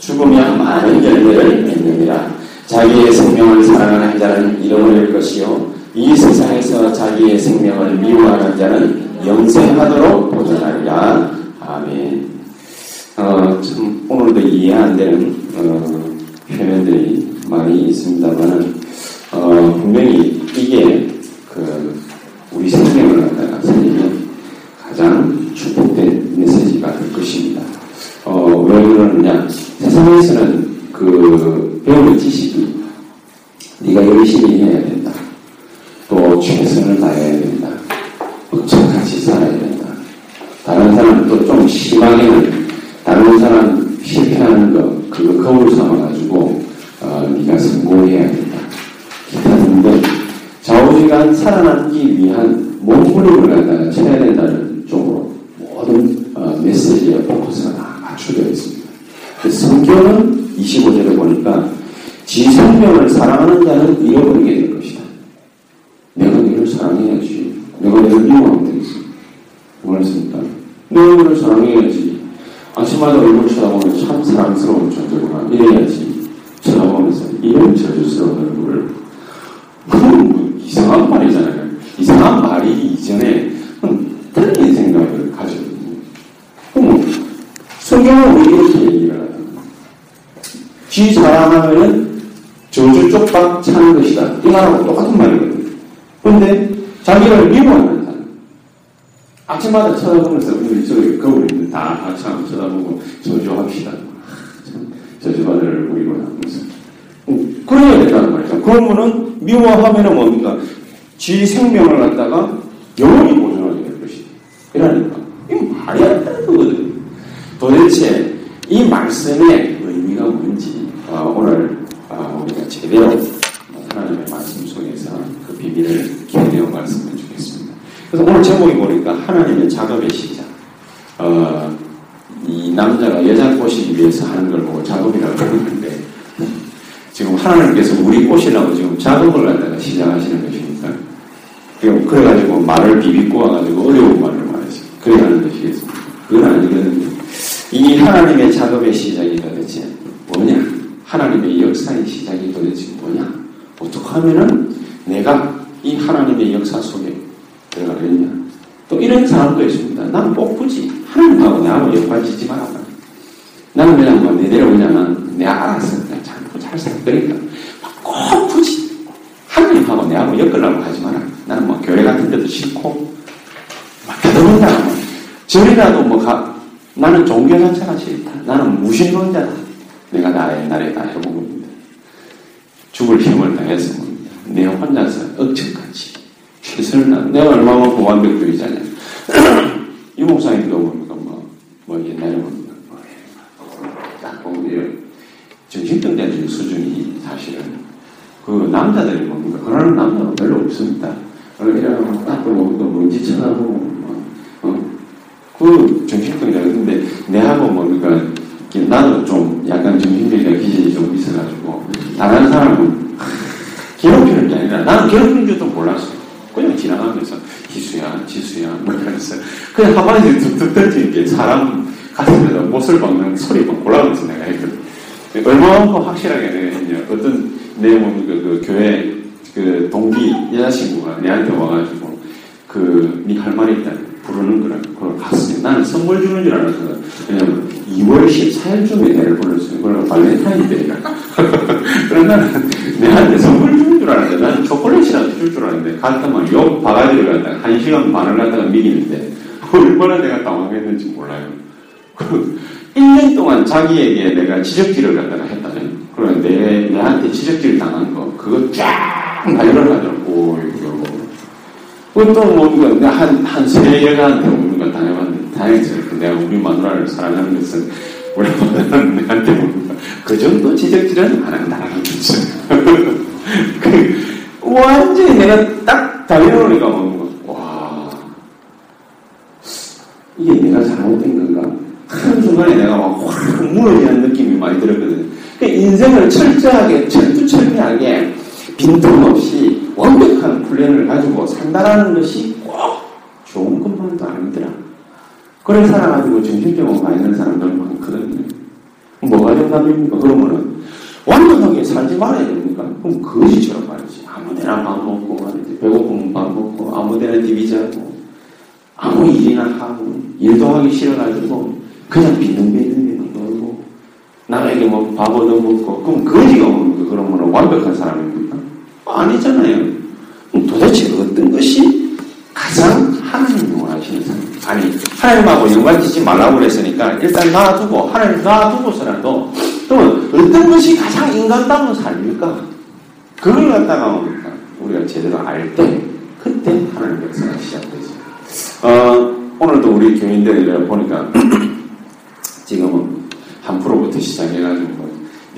죽으면 많은 열매를 맺느니라 자기의 생명을 사랑하는 자는 잃어버릴 것이요 이 세상에서 자기의 생명을 미워하는 자는 영생하도록 도전하리라 아멘 어, 참 오늘도 이해 안 되는 어, 표현들이 많이 있습니다만 어, 분명히 이게 그 우리 생명을 갖다가 살리면 가장 축복된 메시지가 될 것입니다. 어, 왜 그러느냐? 세상에서는 그 배우는 지식이 네가 열심히 해야 된다. 또 최선을 다해야 된다. 똑똑같이 살아야 된다. 다른 사람 또좀 심하게는 다른 사람 실패하는 거 그거 거울 삼아가지고 어, 네가 성공해야 된다. 기타 등등 좌우지간 살아남기 위한 몸부림을 갖다가 쳐야 된다는 쪽으로 모든 어, 메시지의 포커스가 다 맞춰져 있습니다. 성경은 25절에 보니까 지 생명을 사랑하는 자는 잃어버리게 될 것이다. 내가 너를 사랑해야지. 내가 너를 미워하면 되겠어. 뭐랬습니까? 내가 너를 사랑해야지. 아침마다 얼굴 쳐다보면 참 사랑스러운 존재구나. 이래야지. 쳐다보면서 이런 저주스러운 얼굴을 그건 뭐 이상한 말이잖아요. 이상한 말이 이전에 틀린 생각을 가지고 있는 거예요. 성경은 왜 이렇게 얘기를 하는 거예요? 지 사랑하면은 쪽박 차는 것이다. 이 말하고 똑같은 말이거든요. 그런데 자기를 미워하는 사람. 아침마다 쳐다보면서 우리 저기 거울에 있는 다 같이 한번 쳐다보고 저주합시다. 참 저주받을 얼굴이구나 하면서. 음, 그래야 된다는 말이죠. 그러면은 미워하면은 뭡니까? 지 생명을 갖다가 영원히 보존하게 될 것이다. 이러니까. 이거 말이 안 되는 거거든요. 도대체 이 말씀의 의미가 뭔지 어, 오늘 제대로 하나님의 말씀 속에서 그 비밀을 견뎌 말씀해 주겠습니다. 그래서 오늘 제목이 보니까 하나님의 작업의 시작. 어, 이 남자가 여자 꼬시기 위해서 하는 걸 보고 작업이라고 그러는데 지금 하나님께서 우리 꼬시라고 지금 작업을 갖다가 시작하시는 것입니까? 그래가지고 말을 비비고 와가지고 어려운 말을 말하시 그래 하는 것이겠습니까? 그건 아니거든요. 이 하나님의 작업의 시작이 도대체 뭐냐? 하나님의 역사의 시작이 도대체 뭐냐? 어떻게 하면은 내가 이 하나님의 역사 속에 들어가겠냐? 또 이런 사람도 있습니다. 나는 꼭 굳이 하나님하고 나하고 역할 짓지 마라. 나는 그냥 뭐 내대로 그냥 내가 알아서 그냥 참고 잘살 거니까 꼭 굳이 하나님하고 내하고 엮으려고 하지 마라. 나는 뭐 교회 같은 데도 싫고 막뭐 절이라도 뭐 가, 나는 종교 자체가 싫다. 나는 무신론자다. 내가 나 옛날에 다 해본 겁니다. 죽을 힘을 다해서 봅니다. 내 혼자서 억척같이 최선을 나. 내가 얼마나 보완벽주의자냐. 이 목사님도 뭡니까 뭐, 뭐 옛날에 뭡니까 뭐, 딱 보면 정신병자적인 수준이 사실은 그 남자들이 뭡니까 그러는 남자는 별로 없습니다. 이러면 딱 보고 또 먼지 쳐다보고 뭐, 어? 그 정신병자 근데 내하고 뭡니까 나도 좀 약간 정신병자 기질이 좀 있어가지고 다른 사람은 괴롭히는 게 아니라 나는 괴롭히는 줄도 몰랐어. 그냥 지나가면서 희수야, 지수야, 뭐 이러면서 그냥 한마디 툭툭 던지게 사람 가슴에다 못을 박는 소리 막 골라면서 내가 했거든. 얼마만큼 확실하게 내가 했냐. 어떤 내 뭡니까 그 교회 그 동기 여자친구가 내한테 와가지고 그 니 할 말이 있다 부르는 거라 그걸 갔어요. 나는 선물 주는 줄 알았어. 왜냐면 2월 14일쯤에 내를 불렀어요. 그걸 발렌타인 데이라. 그래서 나는 내한테 선물 주는 줄 알았는데 나는 초콜릿이라도 줄 줄 알았는데 갔더만 욕 바가지를 갖다가 한 시간 반을 갖다가 미기는데 얼마나 내가 당황했는지 몰라요. 그 1년 동안 자기에게 내가 지적질을 갖다가 했다면, 그런데 내, 내한테 지적질 당한 거, 그거 쫙 나열을 하더라고, 이거. 그것도 뭐, 내가 한, 한 세 여자한테 오는 거 당해봤는데, 다행이죠. 내가 우리 마누라를 사랑하는 것은, 우리 마누라는 내한테 오는 거. 그 정도 지적질은 안 한다는 거죠. 그, 완전히 내가 딱 달려오니까 먹는 거. 와. 이게 내가 잘못된 건가? 한 순간에 내가 막확 무너지는 느낌이 많이 들었거든. 그 인생을 철저하게, 철두철미하게 빈틈없이 완벽한 플랜을 가지고 산다라는 것이 꼭 좋은 것만도 아니더라. 그런 사람 가지고 정신병원 가 있는 사람들 많거든요. 뭐가 정답입니까? 그러면은 완벽하게 살지 말아야 됩니까? 그럼 거지처럼 말이지. 아무 데나 밥 먹고 말이지. 배고프면 밥 먹고 아무 데나 디비 자고 아무 일이나 하고 일도 하기 싫어가지고 그냥 빈둥빈둥빈둥 놀고 남에게 뭐 밥 얻어먹고 그럼 거지가 뭡니까? 그러면 완벽한 사람입니까? 아니잖아요. 도대체 어떤 것이 가장 하나님 원하시는 사람? 아니 하나님하고 연관짓지 말라고 그랬으니까 일단 놔두고 하나님 놔두고서라도 그러면 어떤 것이 가장 인간다운 삶일까? 그걸 갖다가 뭡니까? 우리가 제대로 알 때 그때 하나님 역사가 시작되죠. 어, 오늘도 우리 교인들을 보니까 지금은 한 프로부터 시작해가지고 뭐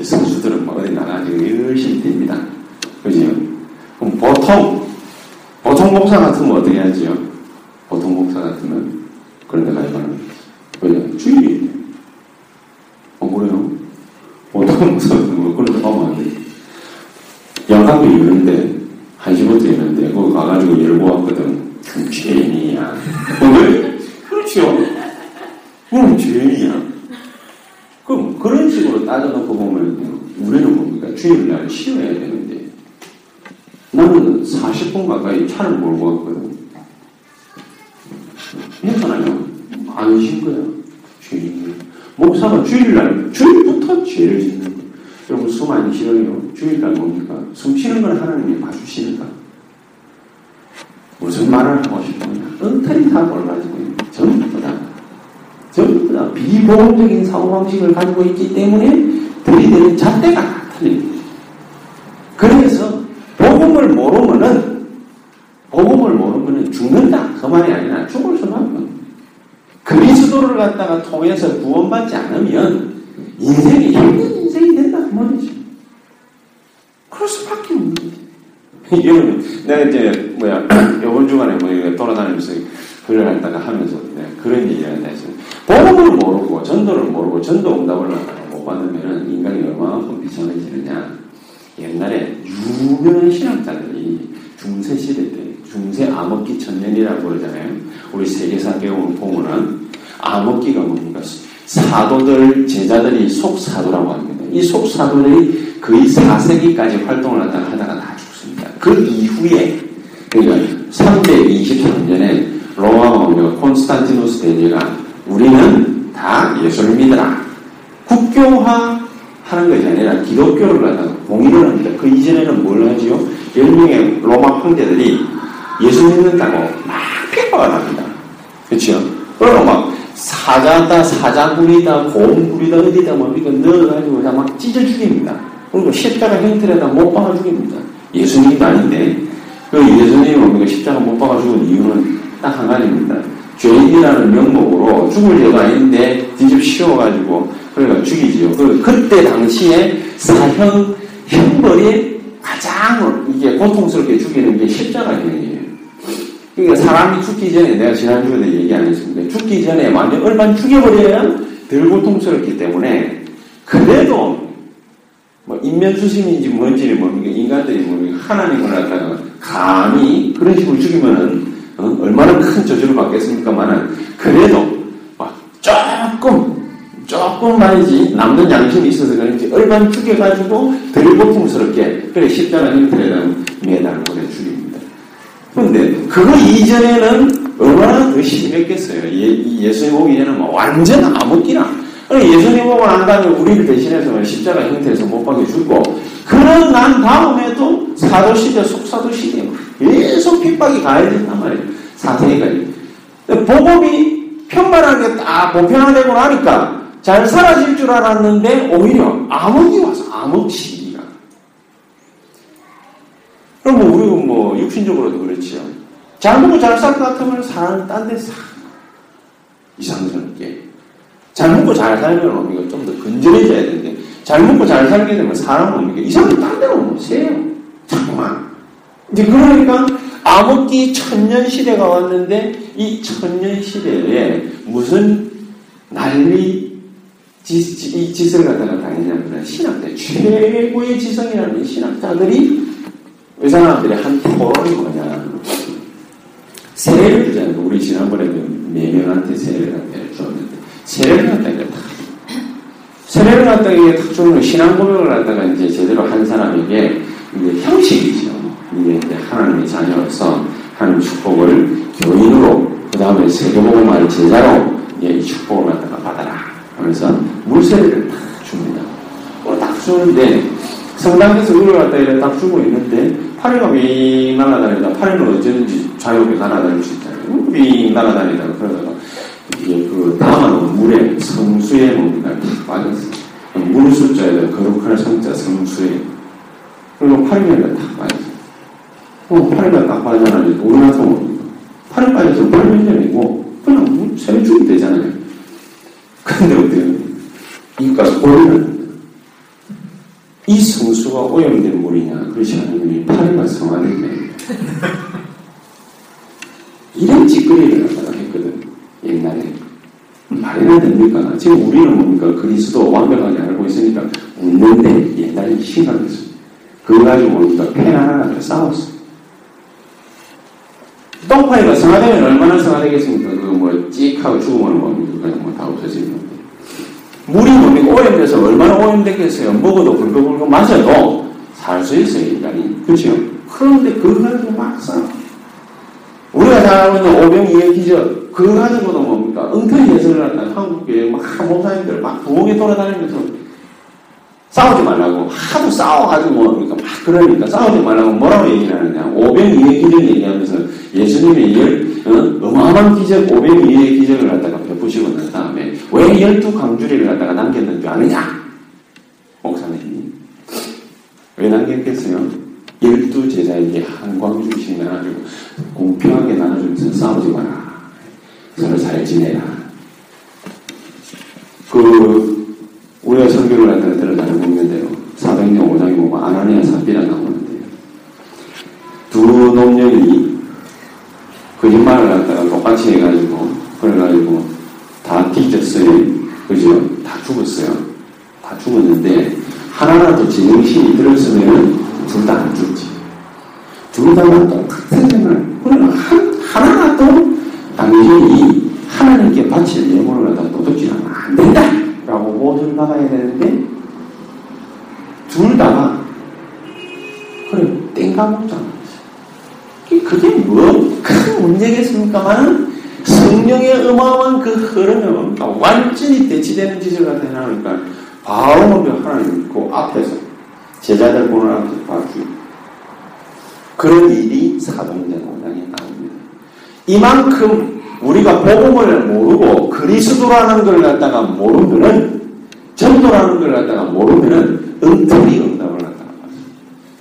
선수들은 뭐 어디 나가지고 열심히 뜁니다. 그죠? 그럼 보통 보통 목사 같으면 어떻게 하지요? 보통 목사 같으면 그런 데 가지 말는 왜냐? 주일이 어 그래요? 보통 목사 같으면 뭐 그런 데 가면 안 돼. 양학교 있는데 한시부터 있는데 거기 가가지고 열고 왔거든. 그럼 죄인이야. 왜? 그렇죠. 그럼 죄인이야. 그럼 그런 식으로 따져놓고 보면 우리는 뭡니까? 주일날 쉬어야 되는데 나는 40분 가까이 차를 몰고 왔거든. 괜찮아요. 안 쉰 거야. 주일날. 목사가 주일날, 주일부터 죄를 짓는 거야. 여러분, 숨 안 쉬어요. 주일날 뭡니까? 숨 쉬는 걸 하나님이 봐주시니까. 무슨 말을 하고 싶으냐? 사고를 가지고 있는 전부 다. 전부 다 비보험적인 사고방식을 가지고 있기 때문에 들이대는 잣대가 틀립니다. 그래서 복음을 모르면은 죽는다. 그 말이 아니라 죽을 없는 그리스도를 갖다가 통해서 구원받지 않으면 인생이 힘든 인생이 된다 그 말이지. 그럴 수밖에 없는. 여러분, 내가 이제 뭐야 이번 주간에 뭐 돌아다니면서 글을 갖다가 하면서 내가 그런 얘기를 했어요. 복음을 모르고 전도를 모르고 전도 응답을 못 받으면 인간이 얼마만큼 비참해지느냐. 옛날에 유명한 신학자들이 중세 시대 때 중세 암흑기 천년이라고 그러잖아요. 우리 세계사 배움을 보면은 암흑기가 뭡니까? 사도들 제자들이 속사도라고 합니다. 이 속사도들이 거의 4세기까지 활동을 하다가 하다가 다 죽습니다. 그 이후에 그러니까 323년에 로마 왕녀 콘스탄티누스 대제가 우리는 다 예수를 믿어라. 국교화 하는 것이 아니라 기독교를 갖다가 공인을 합니다. 그 이전에는 뭘 하지요? 10명의 로마 황제들이 예수 믿는다고 막 핍박을 합니다. 그렇죠? 그러고 막 사자다, 사자굴이다, 곰굴이다, 어디다 뭡니까 넣어가지고 다 막 찢어 죽입니다. 그리고 십자가 형태로다 못 박아 죽입니다. 예수님도 아닌데 그 예수님이 뭡니까 십자가 못 박아 죽은 이유는 딱 한 가지입니다. 죄인이라는 명목으로 죽을 죄가 아닌데 뒤집 씌워가지고 그러니까 죽이지요. 그, 그때 당시에 사형 형벌이 가장 이게 고통스럽게 죽이는 게 십자가 형이에요. 그러니까 사람이 죽기 전에 내가 지난주에도 얘기 안 했습니다. 죽기 전에 완전 얼반 죽여버려야 덜 고통스럽기 때문에 그래도 뭐 인면수심인지 뭔지를 모르니까 인간들이 모르니까 하나님을 갖다가 감히 그런 식으로 죽이면은 어? 얼마나 큰 저주를 받겠습니까만은 그래도 막 조금 조금 말이지 남는 양심이 있어서 그런지 얼반 죽여가지고 덜 고통스럽게 그래 십자가 형태로 매달고 그래 죽입 그런데 그거 이전에는 얼마나 더 심했겠어요. 예, 예수님 오기 전에는 뭐 완전 암흑기나 예수님 오고 난 다음에 우리를 대신해서 십자가 형태에서 못 박여 죽고 그런 난 다음에도 사도시대 속사도시대 계속 핍박이 가해진단 말이에요. 4세기까지. 복음이 편만하게 딱 보편화되고 나니까 잘 사라질 줄 알았는데 오히려 암흑이 와서 암흑 시기가. 그럼 뭐 우리는 뭐 육신적으로도 그렇지요. 잘 먹고 잘 살 것 같으면 사람이 딴데 싹 이상스럽게. 잘 먹고 잘 살면 뭡니까? 좀더 건전해져야 되는데 잘 먹고 잘 살게 되면 사람은 뭡니까? 이상하게 딴 데로 못 세요. 자꾸만. 이제 그러니까 암흑기 천년 시대가 왔는데 이 천년 시대에 무슨 난리 지, 이 짓을 갖다가 다니냐면 신학자 최고의 지성이라는 신학자들이 이 사람들의 한 토론이 뭐냐 세례를 주잖아요. 우리 지난번에 네 명한테 세례를 갖다 줬는데 세례를 갖다가 탁 세례를 갖다가 이게 탁 주는 신앙 고백을 갖다가 이제 제대로 한 사람에게 이제 형식이죠. 이게 이제 하나님의 자녀로서 하나님 축복을 교인으로 그 다음에 세계복음을 제자로 이 축복을 갖다가 받아라 하면서 물세례를 딱 줍니다. 그걸 딱 주는데 성당에서 그걸 갖다 이렇게 딱 주고 있는데 파리가 윙 날아다니다 파리는 어쩌든지 자유롭게 날아다닐 수 있잖아요. 윙 날아다니다가 그러다가 이게 그 남아놓은 물에 성수에 뭡니까 탁 빠졌어요. 물 숫자에다 거룩한 성자 성수에 그리고 파리가 탁 빠졌어요. 어, 팔이 딱 빠져나지 우리나라 뭡니까? 팔이 빠져서 팔 전이고 그냥 세례 주면 되잖아요. 근데 어때요? 이가 소리는 이 성수가 오염된 물이냐 그렇지 않으면 팔이가 성화됐네. 이런 짓거리를 갖다가 했거든 옛날에. 말이나 됩니까? 지금 우리는 뭡니까? 그리스도 완벽하게 알고 있으니까 웃는데 옛날에 심각했어. 그거 가지고 뭡니까? 펜 하나 가지고 싸웠어. 똥파이가 성화되면 얼마나 성화되겠습니까? 그거 뭐, 찍 하고 죽으면 뭡니까? 그냥 뭐 다 없어지는 물이 뭡니까? 오염돼서 얼마나 오염됐겠어요? 먹어도 불거불거 마셔도 살 수 있어요, 인간이. 그렇죠? 그런데 그거 가지고 막 싸워. 우리가 잘 있는 오병이의 기적, 그거 가지고도 뭡니까? 엉터리 예술을 한다. 한국교회 막 목사님들 막 부엌에 돌아다니면서 싸우지 말라고 하도 싸워가지고 뭡니까? 막 그러니까 싸우지 말라고 뭐라고 얘기를 하느냐? 오병이의 기적 얘기하면서 예수님의 열, 어? 어마어마한 기적, 오병이의 기적을 갖다가 베푸시고 난 다음에 왜 열두 강주리를 갖다가 남겼는 줄 아느냐? 목사님이. 왜 남겼겠어요? 열두 제자에게 한 광주씩 나눠주고 공평하게 나눠주면서 싸우지 마라. 서로 잘 지내라. 그 우리가 설교를 갖다가 들어가는 있는데요. 사도행전 5장에 보면 아나니아 삽비라 나오는데요. 두 놈령이 거짓말을 갖다가 똑같이 해가지고 그래가지고 다 뒤졌어요. 그죠? 다 죽었어요. 다 죽었는데 하나라도 제정신이 들었으면 둘 다 안 죽지. 둘 다는 똑같은 생각을 그러나 하나라도 당신이 하나님께 바칠 예물을 갖다 도둑질하면 안 된다! 라고 모든 나가야 되는데 둘 다가 그래 땡까먹잖아. 그게 뭐 큰 문제겠습니까만 성령의 어마어마한 그 흐름은 완전히 대치되는 짓을 해놓으니까 바로 먼저 하나님 그 앞에서 제자들 보는 앞에서 봐주고 그런 일이 사도행전 5장에 나옵니다. 이만큼 우리가 복음을 모르고 그리스도라는 걸 갖다가 모르면은 전도라는 걸 갖다가 모르면은 엉터리 응답을 갖다가.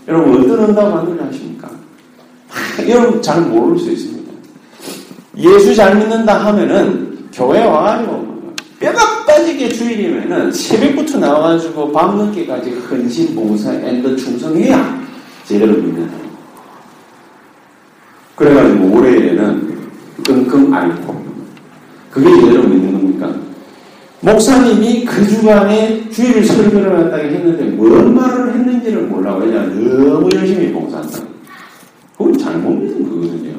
여러분 어떤 응답을 하는지 아십니까? 여러분 잘 모를 수 있습니다. 예수 잘 믿는다 하면은 교회 와가지고 뼈가 빠지게 주일이면은 새벽부터 나와가지고 밤늦게까지 헌신, 봉사, 엔더 충성해야 제대로 믿는다. 그래가지고 올해에는 끙끙 앓고 그게 제대로 믿는 겁니까? 목사님이 그 주간에 주일 설교를 갖다가 했는데 뭔 말을 했는지를 몰라. 왜냐 너무 열심히 봉사한다. 그건 잘못 믿는 거거든요.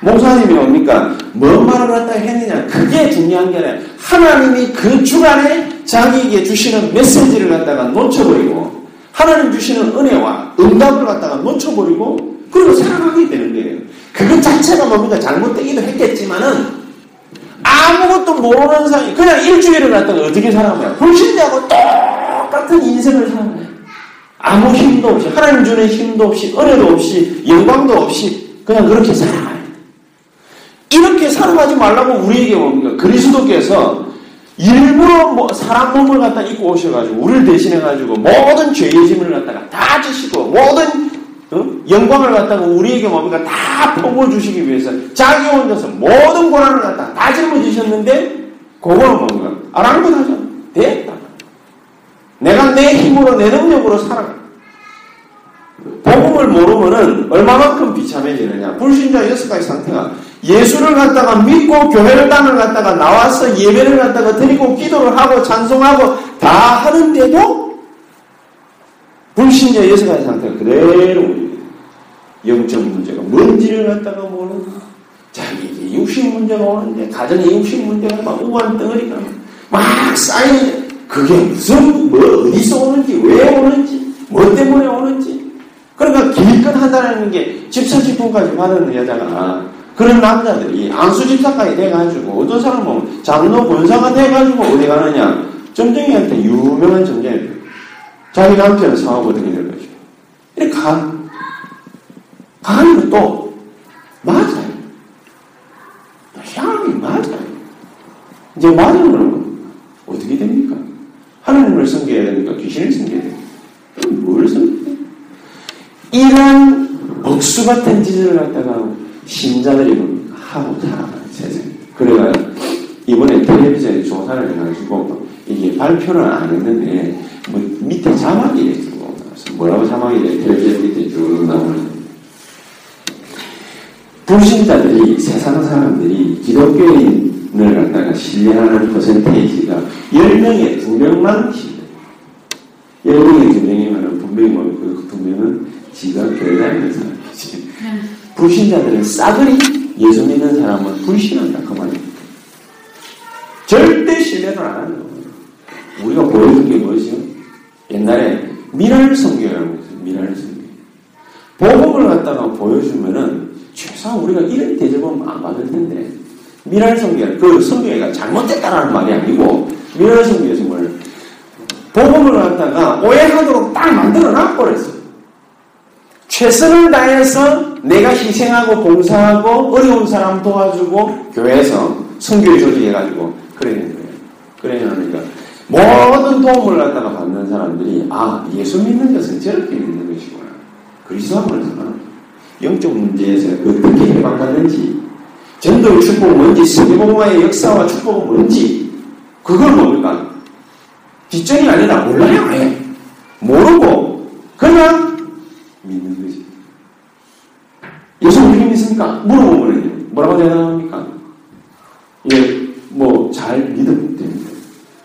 목사님이 뭡니까? 뭔 말을 갖다 했느냐. 그게 중요한 게 아니라 하나님이 그 주간에 자기에게 주시는 메시지를 갖다가 놓쳐버리고 하나님 주시는 은혜와 응답을 갖다가 놓쳐버리고 그리고 살아가게 되는 거예요. 그것 자체가 뭡니까? 잘못되기도 했겠지만은 아무것도 모르는 사람이 그냥 일주일을 갖다가 어떻게 살아가요? 불신자하고 똑같은 인생을 살아가요. 아무 힘도 없이 하나님 주는 힘도 없이 은혜도 없이 영광도 없이 그냥 그렇게 살아가요. 이렇게 살아 가지 말라고 우리에게 뭡니까? 그리스도께서 일부러 뭐 사람 몸을 갖다 입고 오셔가지고 우리를 대신해가지고 모든 죄의 짐을 갖다가 다 지시고 모든 어? 영광을 갖다가 우리에게 뭡니까? 다 퍼부어주시기 위해서 자기 혼자서 모든 고난을 갖다가 다 짊어지셨는데 그거는 뭡니까? 아랑곳하죠. 됐다. 내가 내 힘으로 내 능력으로 살아가. 복음을 모르면은 얼마만큼 비참해지느냐. 불신자 여섯 가지 상태가 예수를 갖다가 믿고 교회를 당을 갖다가 나와서 예배를 갖다가 드리고 기도를 하고 찬송하고 다 하는데도 불신자 가지 상태가 그대로 영적 문제가 뭔지를 갖다가 모르는 자기 육신 문제가 오는데 가정의 육신 문제가 막 우한 덩어리가 막 쌓이는데 그게 무슨 뭐 어디서 오는지 왜 오는지 뭐 때문에 오는지. 그러니까 기껏 한다는 게 집사 직분까지 받은 여자가 그런 남자들이 안수 집사까지 돼가지고 어떤 사람은 장로 본사가 돼가지고 어디 가느냐. 점쟁이한테 유명한 점쟁이 자기 남편을 사하고 어떻게 될 거죠 이렇게 가 가는 것도 맞아요. 향이 맞아요. 이제 거는 어떻게 됩니까? 하나님을 섬겨야 됩니까 귀신을 섬겨야 됩니까 뭘 섬겨야 이런 억수 같은 짓을 갖다가 신자들이 하고 살아가는 세상. 그래가 이번에 텔레비전에 조사를 해가지고 이게 발표는 안 했는데 뭐 밑에 자막이 있고 뭐라고 자막이 돼 텔레비전 밑에 쭉 나오는 불신자들이 세상 사람들이 기독교인을 갖다가 신뢰하는 퍼센테이지가 10명에 2명만 신뢰. 10명에 2명이면 분명히 뭐그 2명은 지가 교회 다니는 사람이지. 불신자들은 싸그리 예수 믿는 사람은 불신한다. 그 말입니다. 절대 신뢰를 안 하는 거예요. 우리가 보여준 게 뭐죠? 옛날에 미랄 거 있어요. 미랄 성경. 복음을 갖다가 보여주면은 최소한 우리가 이런 대접은 안 받을 텐데 미랄 성경, 그 성경이가 잘못됐다라는 말이 아니고 미랄 성경에서 뭘 복음을 갖다가 오해하도록 딱 만들어 놔버렸어요. 최선을 다해서 내가 희생하고 봉사하고 어려운 사람 도와주고 교회에서 성교에 조직해가지고 그러는 거예요. 그러니까 모든 도움을 갖다가 받는 사람들이 아 예수 믿는 것은 저렇게 믿는 것이구나. 생각합니다. 영적 문제에서 어떻게 해방받는지 전도의 축복은 뭔지 세계복음화의 역사와 축복은 뭔지 그걸 뭡니까? 뒷전이 아니라 몰라요 아예 모르고 그냥 믿는 거지. 예수 어떻게 믿습니까? 물어보면 뭐라고 대답합니까? 예, 뭐 잘 믿으면 됩니다.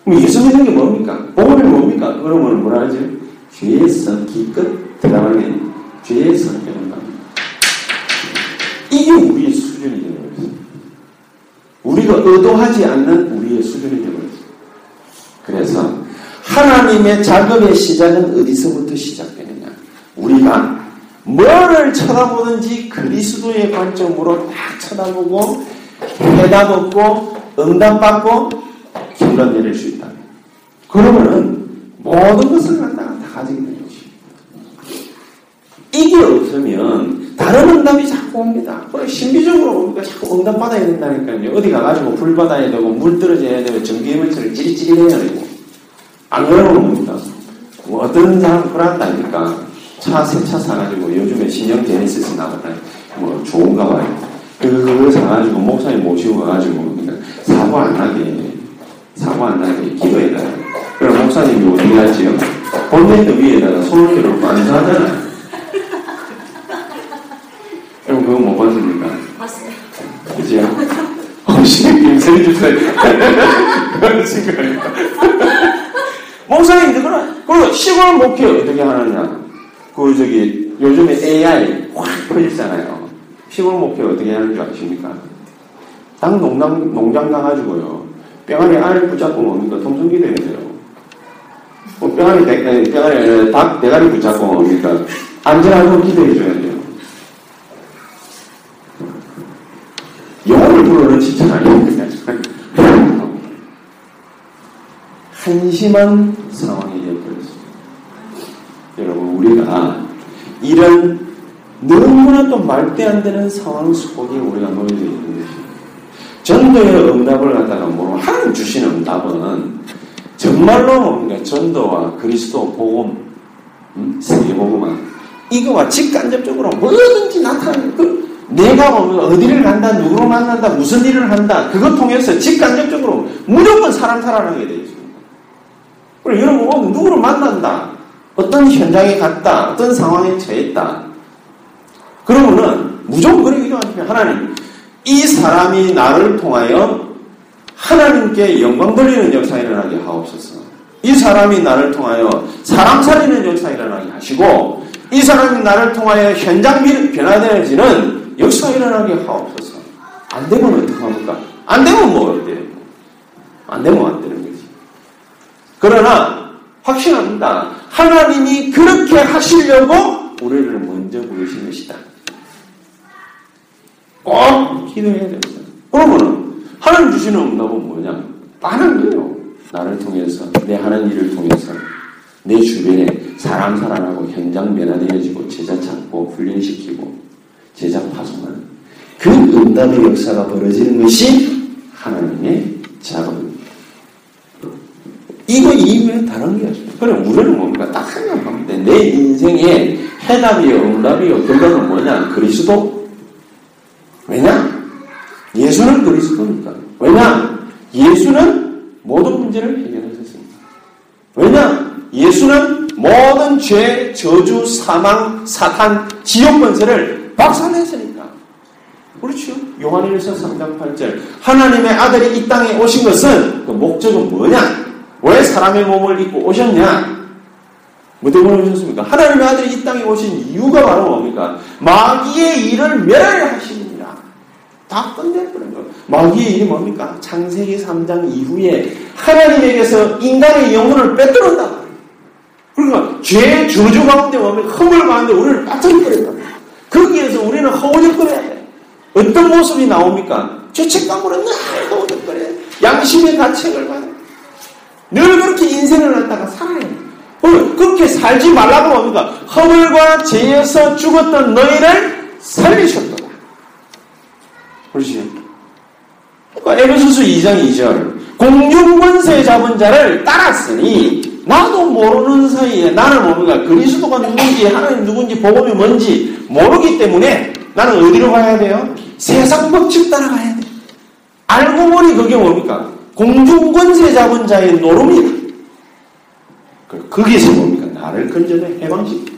그럼 예수 믿는 게 뭡니까? 복음이 뭡니까? 그러면 뭐라 하죠? 죄에서 기껏 대답하는 죄에서 깨달다. 이게 우리의 수준이 되어버렸어요. 우리가 의도하지 않는 우리의 수준이 되어버렸어요. 그래서 하나님의 작업의 시작은 어디서부터 시작되느냐? 우리가 뭐를 쳐다보든지 그리스도의 관점으로 딱 쳐다보고 해답 얻고 응답받고 결론 내릴 수 있다. 그러면은 모든 것을 갖다가 다 가지게 되는 것입니다. 이게 없으면 다른 응답이 자꾸 옵니다. 그래 신비적으로 옵니까? 자꾸 응답 받아야 된다니까요. 어디 가가지고 불 받아야 되고 물 떨어져야 되고 전기해물처럼 찌릿찌릿해야 되고 안 그러면 뭡니까? 뭐 어떤 사람 그런다니까 차 새 차 사가지고 요즘에 신형 제네시스 나왔다 뭐 좋은가 봐요. 그걸 사가지고 목사님 모시고 가가지고 그러니까 사고 안 나게 사고 안 나게 기도해라. 그럼 목사님이 어떻게 하지요? 본네트 위에다가 들고 안수하잖아요. 여러분 그거 못 봤습니까? 봤어요. 그죠? 혹시 김세리 주사님 그러신 거예요? 목사님 그거는 그 시골 목회 어떻게 하느냐? 그 저기 요즘에 AI 확 퍼지잖아요. 시골 목회 어떻게 하는 줄 아십니까? 당 농장 농장 가가지고요. 뼈아리 알 붙잡고 뭡니까? 통성기도 해야 돼요. 뭐 뼈아리 대, 뼈아리 닭 대가리 붙잡고 뭡니까? 안전하고 기도해 줘야 돼요. 영혼을 부르는 칭찬 아닙니까? 한심한 상황이 되어버렸습니다. 여러분, 우리가 이런 너무나 또 말대 안 되는 상황 속에 우리가 놓여져 있는 것입니다. 전도의 응답을 갖다가 뭐 하나님 주신 응답은 정말로 그러니까 전도와 그리스도 복음, 음? 세계복음화 이거와 직간접적으로 뭐든지 나타나는 그 내가 뭐 어디를 간다, 누구를 만난다, 무슨 일을 한다 그것 통해서 직간접적으로 무조건 사람 살아나게 되어 있습니다. 그리고 여러분 어, 누구를 만난다, 어떤 현장에 갔다, 어떤 상황에 처했다. 그러면은 무조건 그렇게 기도 하시면 하나님 이 사람이 나를 통하여 하나님께 영광 돌리는 역사 일어나게 하옵소서. 이 사람이 나를 통하여 사람 살리는 역사 일어나게 하시고 이 사람이 나를 통하여 현장 변화되어지는 역사 일어나게 하옵소서. 안 되면 어떡합니까? 안 되면 뭐 어때요? 안 되면 안 되는 거지. 그러나 확신합니다. 하나님이 그렇게 하시려고 우리를 먼저 부르신 것이다. 꼭 기도해야 됩니다. 그러면은 하나님 주시는 응답은 뭐냐? 빠른 거예요. 나를 통해서 내 하는 일을 통해서 내 주변에 사람 살아나고 현장 변화되어지고 제자 찾고 훈련시키고 제자 파송하는 그 응답의 역사가 벌어지는 것이 하나님의 작업입니다. 이거 이외에 다른 게 없습니다. 그럼 우리는 뭡니까? 딱 생각하면 돼. 내 인생의 해답이요, 응답이요, 결과는 뭐냐? 그리스도. 왜냐? 예수는 그리스도니까. 왜냐? 예수는 모든 문제를 해결하셨습니다. 왜냐? 예수는 모든 죄, 저주, 사망, 사탄, 지옥 권세를 박살냈으니까. 그렇죠. 요한일서 3장 8절. 하나님의 아들이 이 땅에 오신 것은 그 목적은 뭐냐? 왜 사람의 몸을 입고 오셨냐? 뭐 때문에 오셨습니까? 하나님의 아들이 이 땅에 오신 이유가 바로 뭡니까? 마귀의 일을 멸하시느니라. 다 끝내버린 거예요. 마귀의 일이 뭡니까? 창세기 3장 이후에 하나님에게서 인간의 영혼을 뺏들었다. 그러니까 죄 저주 가운데 오면 허물 가운데 우리를 빠뜨려버린다. 거기에서 우리는 허우적거려야 돼. 어떤 모습이 나옵니까? 죄책감으로 늘 허우적거려야 돼. 양심의 가책을 받아. 늘 그렇게 인생을 갖다가 살아야 돼. 그렇게 살지 말라고 뭡니까? 허물과 죄에서 죽었던 너희를 살리셨다. 그렇지? 그러니까 에베소서 2장 2절 공중권세 잡은 자를 따랐으니 나도 모르는 사이에 나는 뭡니까? 그리스도가 누군지 하나님 누군지 복음이 뭔지 모르기 때문에 나는 어디로 가야 돼요? 세상 법칙 따라가야 돼. 알고 보니 그게 뭡니까? 공중권세 잡은 자의 노름이다. 거기에서 뭡니까? 나를 건져내 해방시키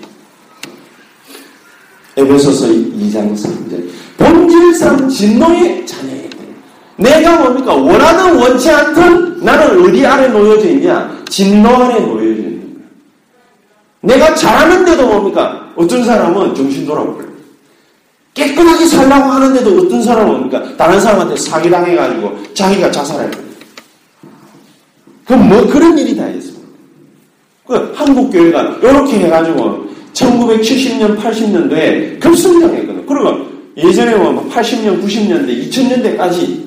에베소서 2장 3절 본질상 진노의 자녀이기 때문에 내가 뭡니까? 원하든 원치 않든 나는 어디 아래 놓여져 있냐? 진노 아래 놓여져 있는 거야. 내가 잘하는데도 뭡니까? 어떤 사람은 정신 돌아버려. 깨끗하게 살라고 하는데도 어떤 사람은 뭡니까? 다른 사람한테 사기당해가지고 자기가 자살해. 그럼 뭐 그런 일이 다 있습니다. 그 한국교회가 이렇게 해가지고 1970년, 80년도에 급성장했거든. 그리고 예전에 뭐 80년, 90년대, 2000년대까지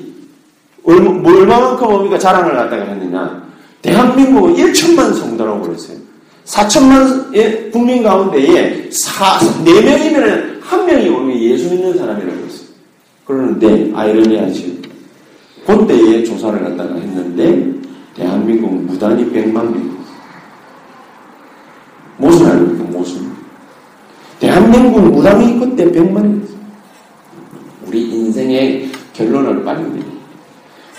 뭐 얼마만큼 뭡니까 자랑을 갖다가 했느냐. 대한민국은 1천만 성도라고 그랬어요. 4천만 국민 가운데에 4, 4명이면 한 명이 오면 예수 믿는 사람이라고 했어요. 그러는데 아이러니하지. 그때에 조사를 갖다가 했는데 대한민국 무단히 100만 명. 무슨 아닙니까? 무슨. 대한민국 무당이 그때 100만이었어요. 우리 인생의 결론을 내리.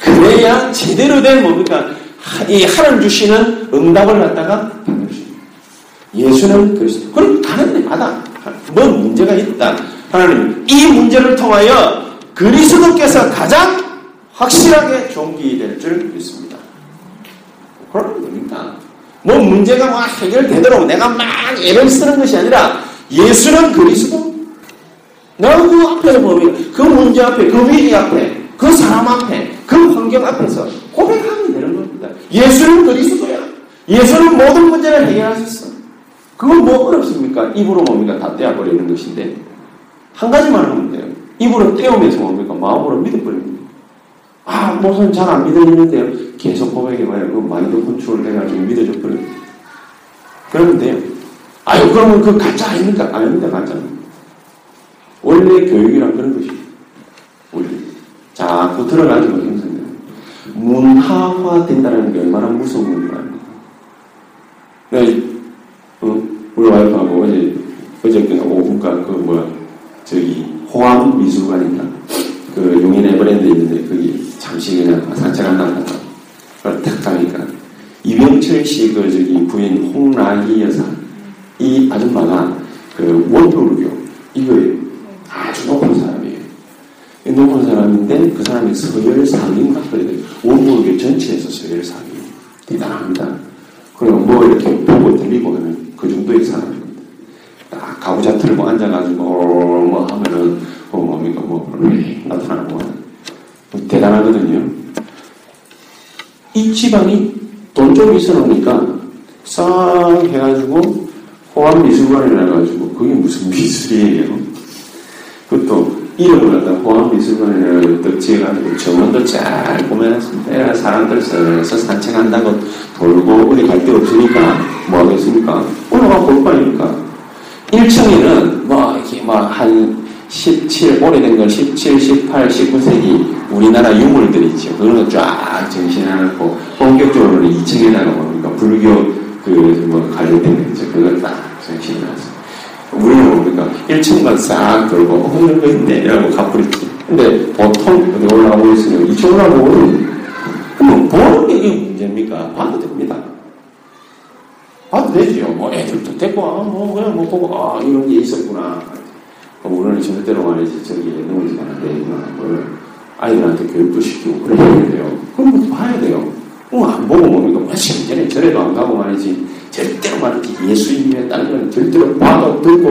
그래야 제대로 된 뭡니까? 이 하나님 주시는 응답을 갖다가 받을 수 있는. 예수는 그리스도. 그럼 다른 데마다 뭔 문제가 있다. 하나님, 이 문제를 통하여 그리스도께서 가장 확실하게 종기될 줄 믿습니다. 그런 겁니다. 뭐 문제가 막 해결되도록 내가 막 애를 쓰는 것이 아니라 예수는 그리스도. 내가 그 앞에서 보면 그 문제 앞에, 그 위기 앞에, 그 사람 앞에, 그 환경 앞에서 고백하면 되는 겁니다. 예수는 그리스도야. 예수는 모든 문제를 해결하셨어. 그건 뭐 어렵습니까? 입으로 뭡니까? 다 떼어버리는 것인데. 한 가지만 하면 돼요. 입으로 떼우면서 뭡니까? 마음으로 믿어버립니다. 아, 목사님 잘안 믿어지는데요. 계속 고백해봐요. 그 마인드 컨트롤 해가지고 믿어져 버려요. 그러면 돼요. 아유, 그러면 그 가짜 아닙니까? 아닙니다, 가짜는. 원래 교육이란 그런. 원래. 자꾸 들어가지고 형성돼요. 문화화 된다는 게 얼마나 무서운 압니다. 네, 어, 우리 와이프하고 어제, 어저께 오후가 그 뭐야, 저기, 호암 미술관인가? 그 용인 에버랜드 있는데 거기 잠시 그냥 산책한다고 하다. 딱 가니까 이병철 씨 그 저기 부인 홍라희 여사 이 아줌마가 그 원불교 이거예요. 아주 높은 사람이에요. 높은 사람인데 그 사람이 서열 상인가 그래야 돼요. 원불교 전체에서 서열 상인. 대단합니다. 그리고 뭐 이렇게 보고 들리고 하면 그 정도의 사람입니다. 딱 가구자 틀고 앉아가지고 뭐 하면은 뭐 뭡니까 뭐 나타나고 뭐 대단하거든요. 이 집안이 돈 좀 있어 놓으니까 싹 해가지고 호암미술관을 해가지고 그게 무슨 미술이에요? 그것도 이름을 갖다 호암미술관을 떡 지어가지고 정원도 잘 꾸며놨습니다. 사람들 서서 산책한다고 돌고 어디 갈 데 없으니까 뭐 하겠습니까? 올라가 볼 거니까 1층에는 뭐 이렇게 뭐한 17, 오래된 걸 17, 18, 19세기 우리나라 유물들 있죠. 그런 거 쫙 정신해놓고 본격적으로는 2층에다가 뭡니까 불교 그 뭐 관련된 거 있죠. 그걸 딱 정신해놨어. 우리는 뭡니까 1층만 싹 돌고 어 이런 거 있네 라고 가버렸지. 근데 보통 어디 올라가고 있으면 2층 올라가고는 그러면 보는 게 이게 문제입니까? 봐도 됩니다. 봐도 되죠. 뭐 애들도 데리고 아, 뭐 그냥 뭐 보고 아 이런 게 있었구나. 그럼 우리는 절대로 말이지 저기 넘어지면 안 되구나. 뭘 아이들한테 교육도 시키고 그래야 돼요. 것도 봐야 돼요. 어, 안 보고 뭡니까? 며칠 전에 절에도 안 가고 말이지. 절대로 말이지. 예수님의 딸은 절대로 봐도 듣고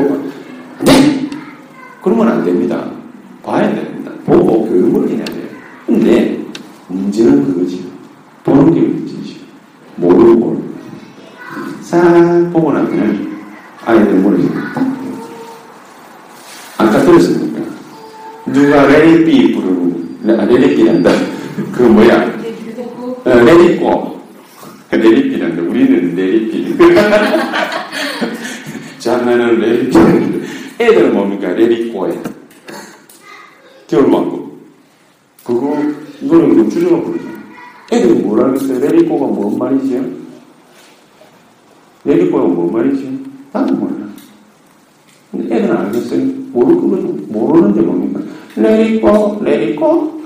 안 돼! 그러면 안 됩니다. 봐야 됩니다. 보고 교육을 해야 돼요. 근데 문제는 그거지. 보는 게 문제지. 모르고 보는 거. 싹 보고 나면 아이들 모르겠다. 아까 들었습니까? 누가 레리비 부르는, 아, 레리비란다. 그 뭐야? 어, 레리꼬. 레리비란다. 우리는 레리비. 장난은 레리비. 애들은 뭡니까? 레리꼬에. 겨울왕국. 그거, 이거는 뭐 줄여서 부르죠. 애들이 뭘 알겠어요? 레리꼬가 뭔 말이지요? 레리꼬가 뭔 말이지? 나도 몰라. 근데 애들은 알겠어요? 모르, 그거는 모르는데 뭡니까? 레리꼬, 레리꼬?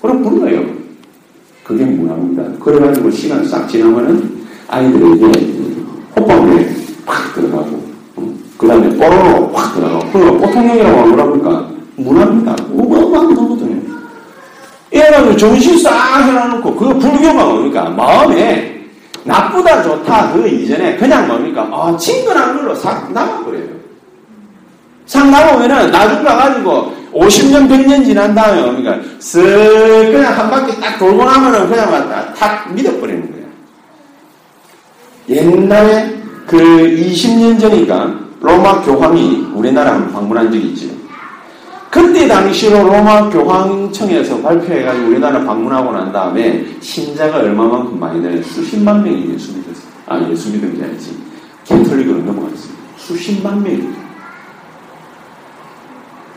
그럼 불러요. 그게 문화입니다. 그래가지고 시간 싹 지나면은 아이들에게 호빵에 팍 들어가고, 그 다음에 뽀로로 확 들어가고, 그리고 보통형이라고 하면 뭐랍니까? 문화입니다. 어마어마한 거거든요. 이래가지고 정신 싹 해놔놓고, 그 불교가 뭡니까? 마음에 나쁘다, 좋다, 그 이전에 그냥 뭡니까? 아, 친근한 걸로 싹 나가버려요. 상 나오면은 나중 가가지고 50년, 100년 지난 다음에 뭡니까? 쓱 그냥 한 바퀴 딱 돌고 나면은 그냥 탁 믿어버리는 거야. 옛날에 그 20년 전이니까 로마 교황이 우리나라 한 방문한 적이 있죠. 그때 당시로 로마 교황청에서 발표해가지고 우리나라 방문하고 난 다음에 신자가 얼마만큼 많이 되냐 수십만 명이 예수 믿었어요. 아, 예수 믿은 게 아니지. 캐톨릭으로 넘어갔습니다. 수십만 명이.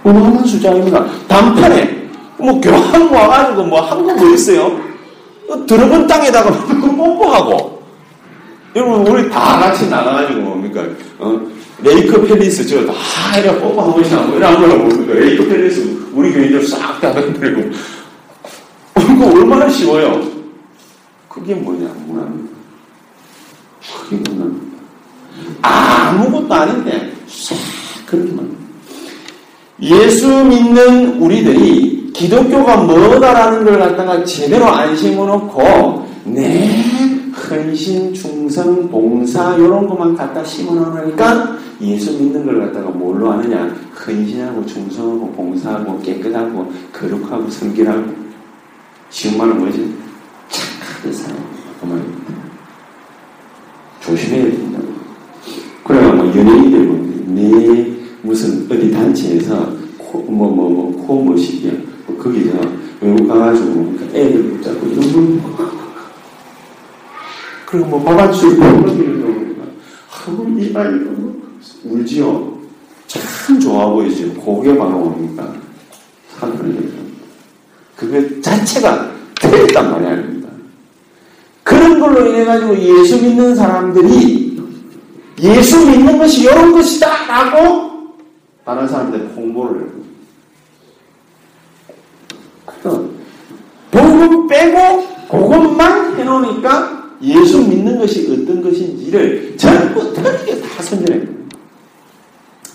어마어마한 숫자입니다. 단판에 뭐 교황 와가지고 뭐한거뭐 있어요? 들어본 땅에다가 뽀뽀하고 여러분 우리 다 같이 나가가지고 뭡니까? 어? 레이크 팰리스 저 다 이렇게 뽀뽀하고 있나 이런 거는 뭡니까? 레이크 팰리스 우리 교인들 싹 다 건드리고 이거 얼마나 쉬워요? 그게 뭐냐 문화입니다. 그게 문화입니다. 아무것도 아닌데 싹 그렇게만 예수 믿는 우리들이 기독교가 뭐다라는 걸 갖다가 제대로 안 심어놓고 내 헌신, 충성, 봉사 이런 것만 갖다 심어놓으니까 예수 믿는 걸 갖다가 뭘로 하느냐 헌신하고 충성하고 봉사하고 깨끗하고 거룩하고 성결하고 쉬운 말은 뭐지? 착하게 살아야 그 말입니다. 조심해야 된다고. 그래가 뭐 연예인들 보내 무슨 어디 단체에서 코, 뭐, 뭐, 뭐, 코 뭐시기야. 뭐 거기서 외국 가가지고 애들 붙잡고 이런 거. 그리고 뭐 밥안주고 그러니까 하고 이 아이가 울지요. 참 좋아. 그게 바로 뭡니까? 하늘의 그것 자체가 틀렸단 말이 아닙니다. 그런 걸로 인해 가지고 예수 믿는 사람들이 예수 믿는 것이 이런 것이다 라고 다른 사람들 홍보를 해요. 복음 빼고 그것만 해놓으니까 예수 믿는 것이 어떤 것인지를 전부 틀리게 다 선전해.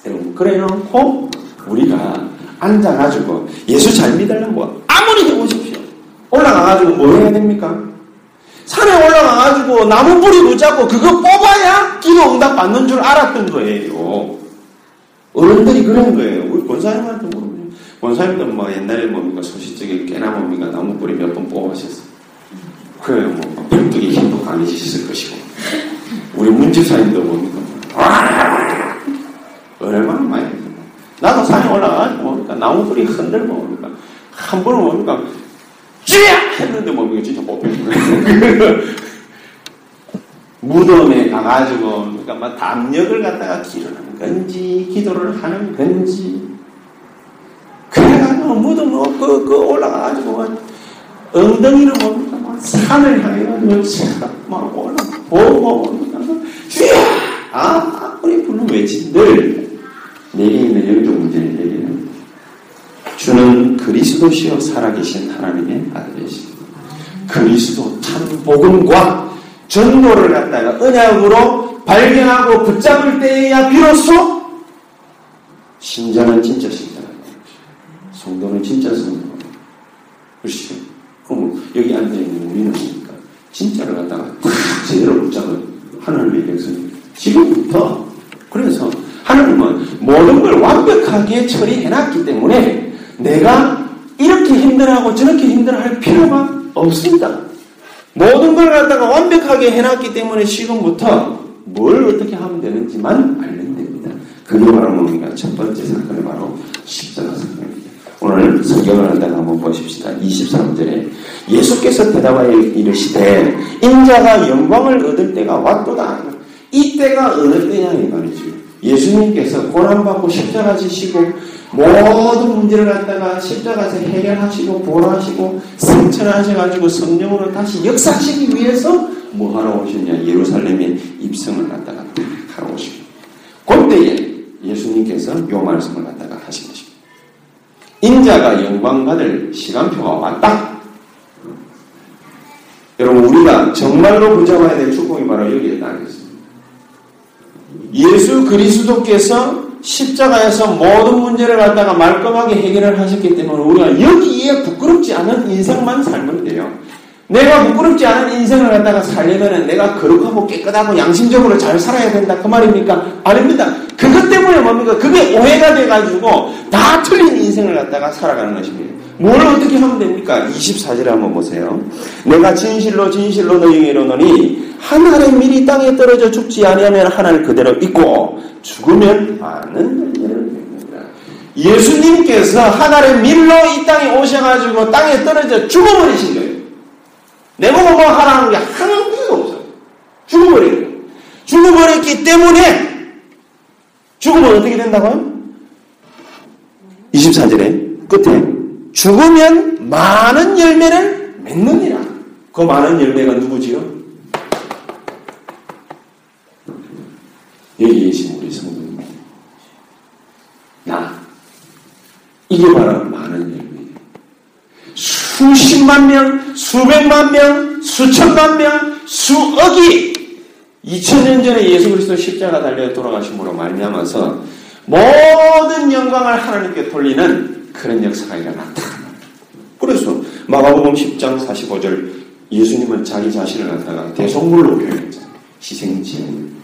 여러분, 그래 놓고 우리가 앉아가지고 예수 잘 믿으려고 아무리 해보십시오. 올라가가지고 뭐 해야 됩니까? 산에 올라가가지고 나무 뿌리 붙잡고 그거 뽑아야 기도 응답 받는 줄 알았던 거예요. 어른들이 그런 거예요. 우리 권사님한테 물어보죠. 권사님도 뭐 옛날에 뭡니까 소시적에 깨나 뭡니까 나무 뿌리 몇 번 뽑아셨어요. 그래요. 뭐 별뚝이 힘도 강해지셨을 것이고 우리 문집사님도 뭡니까? 와! 얼마나 많이. 나도 산에 올라가가지고 뭡니까? 나무 뿌리 흔들고 뭡니까? 한 번은 뭡니까? 쥐야 했는데 뭡니까? 진짜 뽑힌 거예요. 무덤에 가가지고 그러니까? 막 담력을 갖다가 기르는 건지 기도를 하는 건지. 그래가지고 무덤 그, 그 올라가가지고 엉덩이를 뭡니까? 막 산을 향해 가지고 막 올라 보고 주야 아 아무리 부르는 외친들 내게 있는 영적 문제를 얘기는 주는 그리스도시여 살아계신 하나님의 아들이십니다. 그리스도 참 복음과 전도를 갖다가 언약으로 발견하고 붙잡을 때에야 비로소 신자는 진짜 신자라는 것이죠. 성도는 진짜 성도라는 그렇죠. 그럼 여기 앉아있는 우리는 뭡니까? 진짜를 갖다가 탁 제대로 붙잡은 하나님의 백성입니다. 지금부터 그래서 하나님은 모든 걸 완벽하게 처리해놨기 때문에 내가 이렇게 힘들어하고 저렇게 힘들어할 필요가 없습니다. 모든 걸 갖다가 완벽하게 해놨기 때문에 지금부터 뭘 어떻게 하면 되는지만 알면 됩니다. 그게 바로 뭡니까? 첫 번째 사건이 바로 십자가 사건입니다. 오늘 성경을 한다가 한번 보십시다. 23절에 예수께서 대답하여 이르시되 인자가 영광을 얻을 때가 왔도다. 이 때가 어느 때냐 이 말이죠. 예수님께서 고난받고 십자가 지시고 모든 문제를 갖다가 십자가에서 해결하시고 보호하시고 승천하셔가지고 성령으로 다시 역사하시기 위해서 뭐 하러 오셨냐 예루살렘에 입성을 갖다가 하러 오시고 그때에 예수님께서 요 말씀을 갖다가. 인자가 영광 받을 시간표가 왔다. 여러분 우리가 정말로 붙잡아야 될 축복이 바로 여기에 따르 있습니다. 예수 그리스도께서 십자가에서 모든 문제를 갖다가 말끔하게 해결을 하셨기 때문에 우리가 여기에 부끄럽지 않은 인생만 살면 돼요. 내가 부끄럽지 않은 인생을 갖다가 살려면 내가 거룩하고 깨끗하고 양심적으로 잘 살아야 된다. 그 말입니까? 아닙니다. 그것 때문에 뭡니까? 그게 오해가 돼가지고 다 틀린 인생을 갖다가 살아가는 것입니다. 뭘 어떻게 하면 됩니까? 24절에 한번 보세요. 내가 진실로 진실로 너희에게 이르노니 한 알의 밀이 땅에 떨어져 죽지 아니하면 하나를 그대로 있고 죽으면 많은 열매를 맺는다. 예수님께서 한 알의 밀로 이 땅에 오셔가지고 땅에 떨어져 죽어버리신 거예요. 내보고 뭐 하라는 게 하나도 없어요. 거예요. 죽어버렸기 때문에 죽으면 어떻게 된다고요? 24절에 끝에 죽으면 많은 열매를 맺느니라. 그 많은 열매가 누구지요? 여기 계신 우리 성도님. 나. 이게 바로. 수십만 명, 수백만 명, 수천만 명, 수억이 2000년 전에 예수 그리스도 십자가 달려 돌아가심으로 말미암아서 모든 영광을 하나님께 돌리는 그런 역사가 일어났다. 그래서 마가복음 10장 45절 예수님은 자기 자신을 갖다가 대성물로 표현했잖아요. 희생지한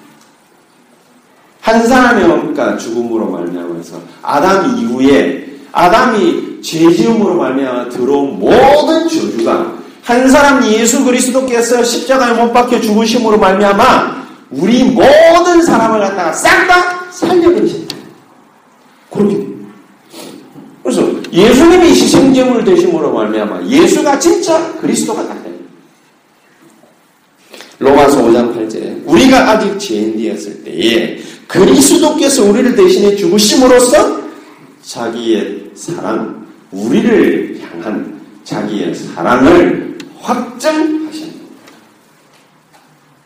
사람의 그러니까 죽음으로 말미암아서 아담 이후에 아담이 죄지음으로 말미암아 들어온 모든 저주가 한 사람 예수 그리스도께서 십자가에 못 박혀 죽으심으로 말미암아 우리 모든 사람을 갖다가 싹 다 살려버리신다. 그렇게 그래서 예수님이 희생제물 되심으로 말미암아 예수가 진짜 그리스도가 다 돼. 로마서 5장 8절에 우리가 아직 죄인되었을 때에 그리스도께서 우리를 대신해 죽으심으로써 자기의 사랑, 우리를 향한 자기의 사랑을 확증하신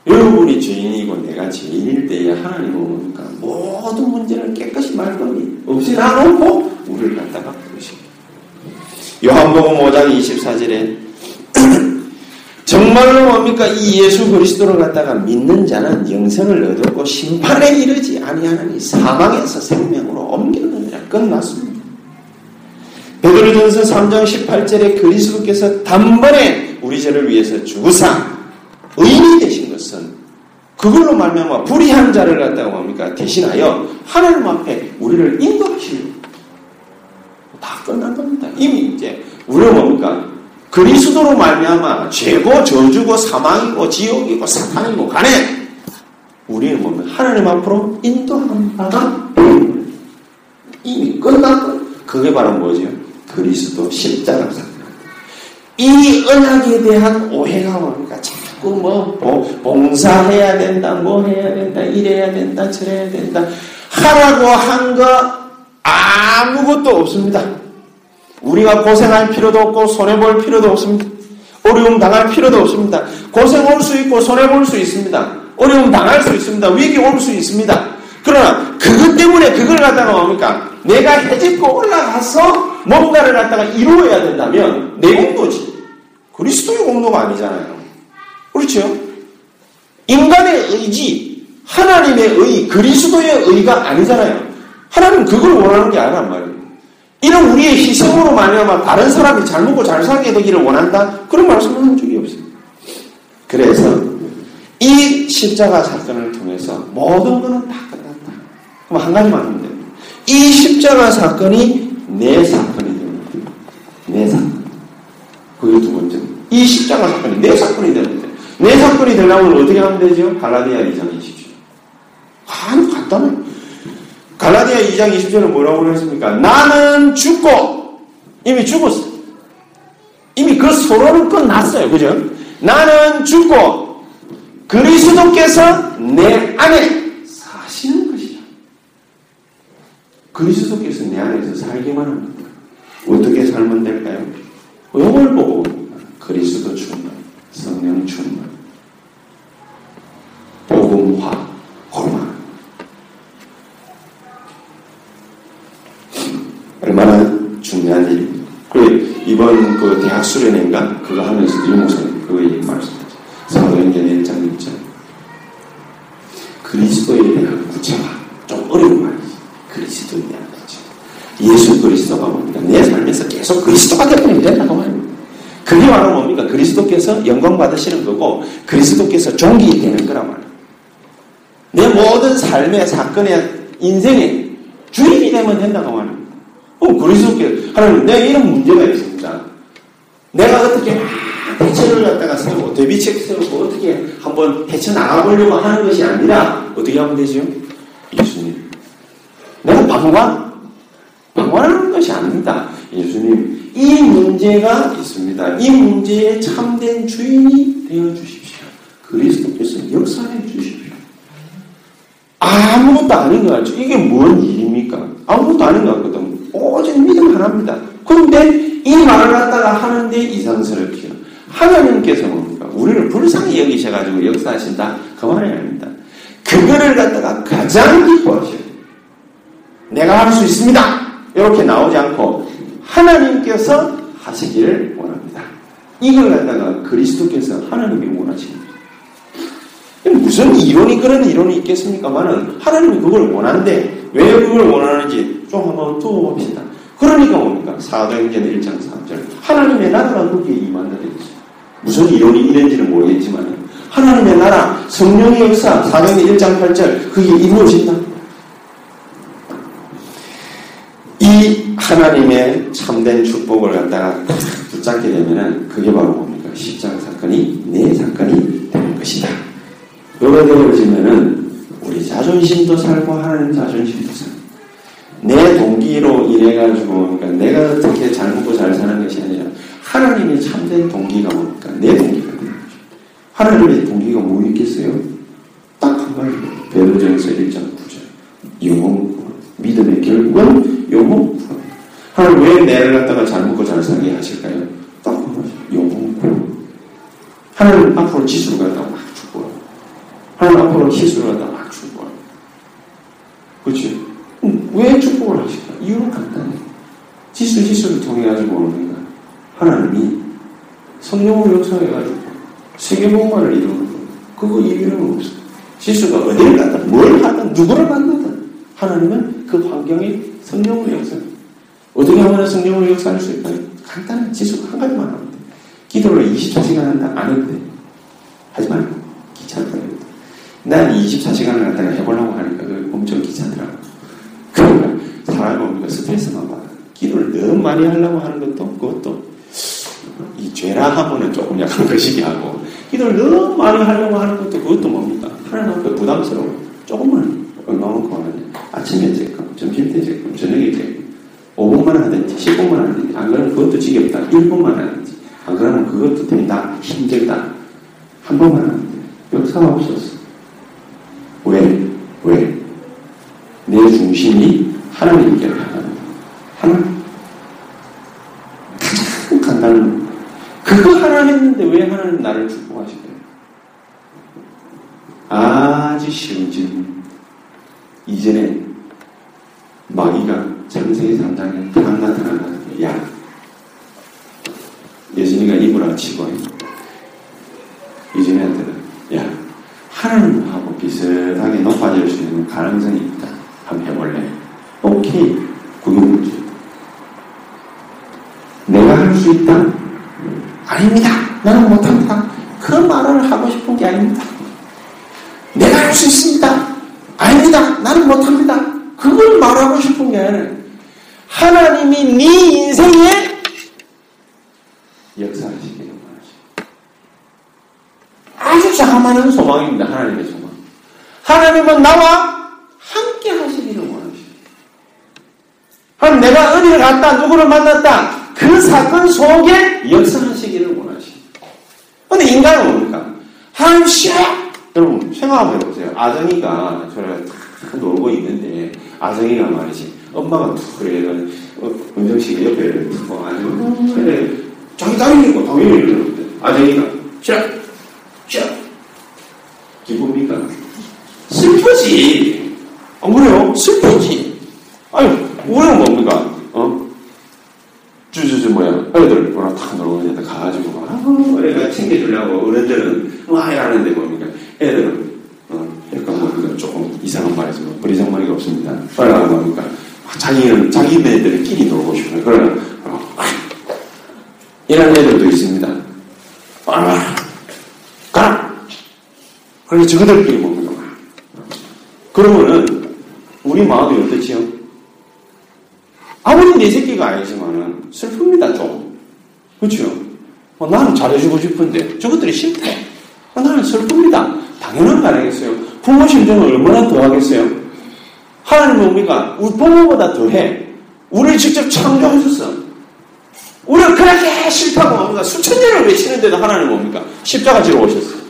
여러분이 죄인이고 내가 죄인일 때에 하나님은 뭡니까? 모든 문제를 깨끗이 말끔히 없이 나놓고 우리를 갖다가 부르십니다. 요한복음 5장 24절에 정말로 뭡니까? 이 예수 그리스도를 갖다가 믿는 자는 영생을 얻었고 심판에 이르지 아니하나니 사망에서 생명으로 옮기느니라 끝났습니다. 베드로전서 3장 18절에 그리스도께서 단번에 우리 죄를 위해서 죽으사 의인이 되신 것은 그걸로 말미암아 불의한 자를 갖다가 뭡니까 대신하여 하나님 앞에 우리를 인도하시려고 다 끝난 겁니다. 이미 이제 우리는 뭡니까 그리스도로 말미암아 죄고 저주고 사망이고 지옥이고 사탄이고 간에 우리는 뭡니까 하나님 앞으로 인도하는 바가 이미 끝났고 그게 바로 뭐죠? 그리스도 사건. 이 언약에 대한 오해가 뭡니까? 자꾸 뭐 봉사해야 된다, 뭐 해야 된다, 이래야 된다, 저래야 된다. 하라고 한 거 아무것도 없습니다. 우리가 고생할 필요도 없고 손해 볼 필요도 없습니다. 어려움 당할 필요도 없습니다. 고생 올 수 있고 손해 볼 수 있습니다. 어려움 당할 수 있습니다. 위기 올 수 있습니다. 그러나 그것 때문에 그걸 갖다가 뭡니까? 내가 해집고 올라가서 뭔가를 갖다가 이루어야 된다면 내 공도지. 그리스도의 공도가 아니잖아요. 그렇죠? 인간의 의지, 하나님의 의, 그리스도의 의가 아니잖아요. 하나님은 그걸 원하는 게 아니란 말이에요. 이런 우리의 희생으로 말미암아 다른 사람이 잘 먹고 잘 살게 되기를 원한다? 그런 말씀을 한 적이 없어요. 그래서 이 십자가 사건을 통해서 모든 것은 다 끝났다. 그럼 한 가지만. 이 십자가 사건이 내 사건이 됩니다. 내 사건. 그게 두 번째. 이 십자가 사건이 내 사건이 되는데 내 사건이 되려면 어떻게 하면 되죠? 갈라디아 2장 20절. 아주 간단해. 갈라디아 2장 20절은 뭐라고 그랬습니까? 나는 죽고 이미 죽었어. 이미 그 소로는 끝났어요. 그죠? 나는 죽고 그리스도께서 내 안에 사시는 것이죠. 그리스도께서 내 안에서 살기만 합니다. 어떻게 살면 될까요? 영을 보고 그리스도 충만, 성령 충만, 복음화, 고만. 얼마나 중요한 일입니다. 그 이번 그 대학 수련회인가 그거 하면서 이 목사님 그거 얘기 말씀하죠. 사도행전 1장 6절. 그리스도에 대한 구체화 좀 어려운 말이지. 그리스도에 대한 구체화. 예수 그리스도가 뭡니까? 내 삶에서 계속 그리스도가 되면 된다고 말입니다. 그게 바로 뭡니까? 그리스도께서 영광 받으시는 거고 그리스도께서 종기 되는 거란 말이에요. 내 모든 삶의 사건의 인생의 주인이 되면 된다고 말입니다. 어, 그리스도께 하나님 내가 이런 문제가 있습니다. 내가 어떻게 막 대처를 갖다가 세우고 대비책 세우고 어떻게 한번 대처 나가보려고 하는 것이 아니라 어떻게 하면 되죠? 예수님. 내가 방관 방관하는 것이 아닙니다. 예수님 이 문제가 있습니다. 이 문제에 참된 주인이 되어 주십시오. 그리스도께서 역사해 주십시오. 아무것도 아닌 것 같죠. 이게 뭔 일입니까? 아무것도 아닌 것 같거든. 오직 믿음 하나입니다. 그런데 이 말을 갖다가 하는데 이상스럽게요. 하나님께서 뭡니까? 우리를 불쌍히 여기셔가지고 역사하신다? 그 말이 아닙니다. 그거를 갖다가 가장 기뻐하셔요. 내가 할 수 있습니다. 이렇게 나오지 않고 하나님께서 하시기를 원합니다. 이걸 갖다가 그리스도께서 하나님이 원하십니다. 무슨 이론이 그런 이론이 있겠습니까만은 하나님이 그걸 원하는데 왜 그걸 원하는지 좀 한번 두어 봅시다. 그러니까 뭡니까? 사도행전 1장 3절 하나님의 나라가 거기에 임한다 되겠죠. 무슨 이론이 있는지는 모르겠지만 하나님의 나라 성령의 역사 사도행전 1장 8절 그게 이루어진다. 이 하나님의 참된 축복을 갖다가 붙잡게 되면은 그게 바로 뭡니까? 십자가 사건이 내 사건이 되는 것이다. 요가 되어지면은 우리 자존심도 살고 하나님 자존심도 살고 내 동기로 인해가지고 그러니까 내가 어떻게 잘 먹고 잘 사는 것이 아니라 하나님의 참된 동기가 뭡니까? 내 동기가 되는 거죠. 하나님의 동기가 뭐 있겠어요? 딱 한 가지 베드로전서 1장 9절 영혼 믿음의 결국은 영혼 하나님 왜 내를 갖다가 잘 먹고 잘 살게 하실까요? 딱 하나님 앞으로 지수를 갖다가 막 축복하고 하나님 앞으로 희수를 갖다가 막 그렇지? 음, 왜 축복을 하실까? 이유는 간단해. 지수 지수를 통해 가지고 오는 거야. 하나님이 성령으로 역사해가지고 세계복음화를 이루는 거야. 그거 이유는 없어. 지수가 어디를 갔든 뭘 하든 누구를 만나든 하나님은 그 환경에 성령으로 역사해. 어떻게 하면 성령으로 역사할 수 있다? 간단한 지수 한 가지만 하면 돼. 기도를 24시간 한다 안 해도 돼. 하지 말고 귀찮다. 난 24시간을 갖다가 해보려고 하니까 그 엄청 귀찮더라고. 그러니까 사람이 우리가 스트레스만 받아. 기도를 너무 많이 하려고 하는 것도 그것도 이 죄라 하면은 조금 약간 거시기 하고 기도를 너무 많이 하려고 하는 것도 그것도 뭡니까? 하나님 앞에 부담스러워. 조금만 엉망없고 하는데 아침에 제끔, 점심 때 제끔, 저녁에 제끔 5분만 하든지 10분만 하든지 안 그러면 그것도 지겹다. 1분만 하든지 안 그러면 그것도 된다. 힘들다. 한 번만 돼. 역사가 없었어. 왜? 왜? 내 중심이 하나님께 향한다. 하나님. 간단한 그거 하나 했는데 왜 하나님 나를 축복하실까요? 아주 쉬운 질문. 이전에 마귀가 창세기 3장에 딱 나타나는 야 예수님과 이브라 치고 이전에한테는 야 하나님하고 비슷하게 높아질 수 있는 가능성이 있다. 한번 해볼래? 오케이. 구경문제. 내가 할 수 있다? 아닙니다. 나는 못합니다. 그 말을 하고 싶은 게 아닙니다. 내가 할 수 있습니다. 아닙니다. 나는 못합니다. 그걸 말하고 싶은 게 하나님이 네 인생에 역사하시기를 원하십니다. 아주 자그마한 소망입니다. 하나님의 소망. 하나님은 나와 함께 하시기를 원하십니다. 그럼 내가 어디를 갔다 누구를 만났다 그 사건 속에 역사하시기를 원하십니다. 근데 인간은 뭡니까? 하나님 싫어! 여러분 생각해 보세요. 아정이가 저를 탁 놀고 있는데 아정이가 말이지 엄마가 툭 그래 어, 은정씨가 옆에 툭 와가지고 그래 자기 딸이니까 당연히 이러는데 아정이가 싫어! 싫어! 기쁩니까? 슬프지. 안 그래요? 슬프지. 아니, 우리는 뭡니까? 어? 주주주 뭐야? 애들 뭐라 탁 놀고 있는데 가가지고 아, 애가 챙겨주려고 어른들은 와 하는데 뭡니까? 애들은 어, 뭡니까? 조금 이상한 말이지만 버리장머리가 없습니다. 빨라 뭡니까? 자기는 자기네들끼리 놀고 싶어요. 그러나 어, 이런 애들도 있습니다. 아, 가라. 그래서 저들끼리 먹는 거야. 그러면은 우리 마음이 어떻지요? 아무리 내 새끼가 아니지만은 슬픕니다 좀. 그렇죠? 어, 나는 잘해주고 싶은데 저것들이 싫대. 어, 나는 슬픕니다. 당연한 거 아니겠어요? 부모 심정은 얼마나 더하겠어요? 하나님 뭡니까? 우리 부모보다 더해. 우리를 직접 창조하셨어. 우리가 그렇게 싫다고 뭡니까? 수천 년을 외치는데도 하나님 뭡니까? 십자가 지러 오셨어.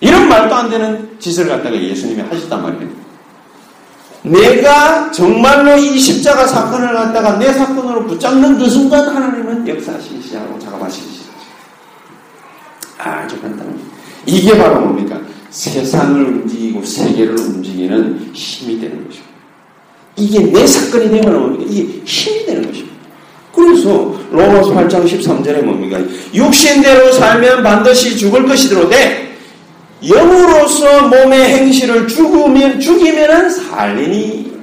이런 말도 안 되는 짓을 갖다가 예수님이 하셨단 말이에요. 내가 정말로 이 십자가 사건을 갖다가 내 사건으로 붙잡는 그 순간 하나님은 역사하시기 시작하고 작업하시기 시작하죠. 아주 간단합니다. 이게 바로 뭡니까? 세상을 움직이고 세계를 움직이는 힘이 되는 것입니다. 이게 내 사건이 되면 뭡니까? 이게 힘이 되는 것입니다. 그래서 로마서 8장 13절에 뭡니까? 육신대로 살면 반드시 죽을 것이더라되 영으로서 몸의 행실을 죽으면 죽이면은 살리니.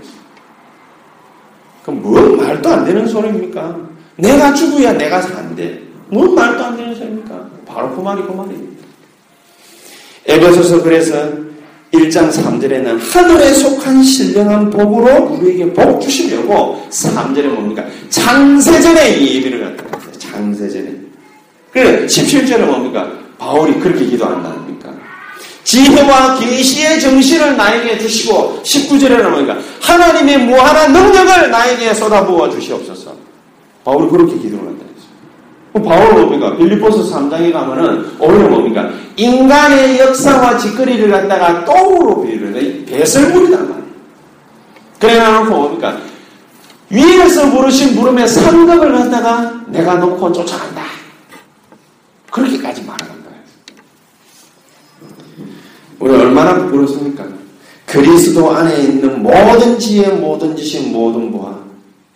그럼 뭔 말도 안 되는 소리입니까? 내가 죽어야 내가 산대. 뭔 말도 안 되는 소리입니까? 바로 그 말이 그 말입니다. 에베소서 그래서 1장 3절에는 하늘에 속한 신령한 복으로 우리에게 복 주시려고 3절에 뭡니까? 창세전에 이 예비를 갖다 놨어요. 창세전에. 그래 17절에 뭡니까? 바울이 그렇게 기도한다는 지혜와 계시의 정신을 나에게 주시고 19절에는 뭡니까? 하나님의 무한한 능력을 나에게 쏟아부어 주시옵소서. 바울이 그렇게 기도를. 바울은 뭡니까? 빌리포스 3장에 가면은 오히려 뭡니까? 인간의 역사와 짓거리를 갖다가 똥으로 비유를 해. 배설물이단 말이에요. 그래 놓고 뭡니까? 위에서 부르신 부름의 상급을 갖다가 내가 놓고 쫓아간다. 그렇게까지 말하는 거예요. 얼마나 부끄럽습니까? 그리스도 안에 있는 모든 지혜, 모든 지식, 모든 보화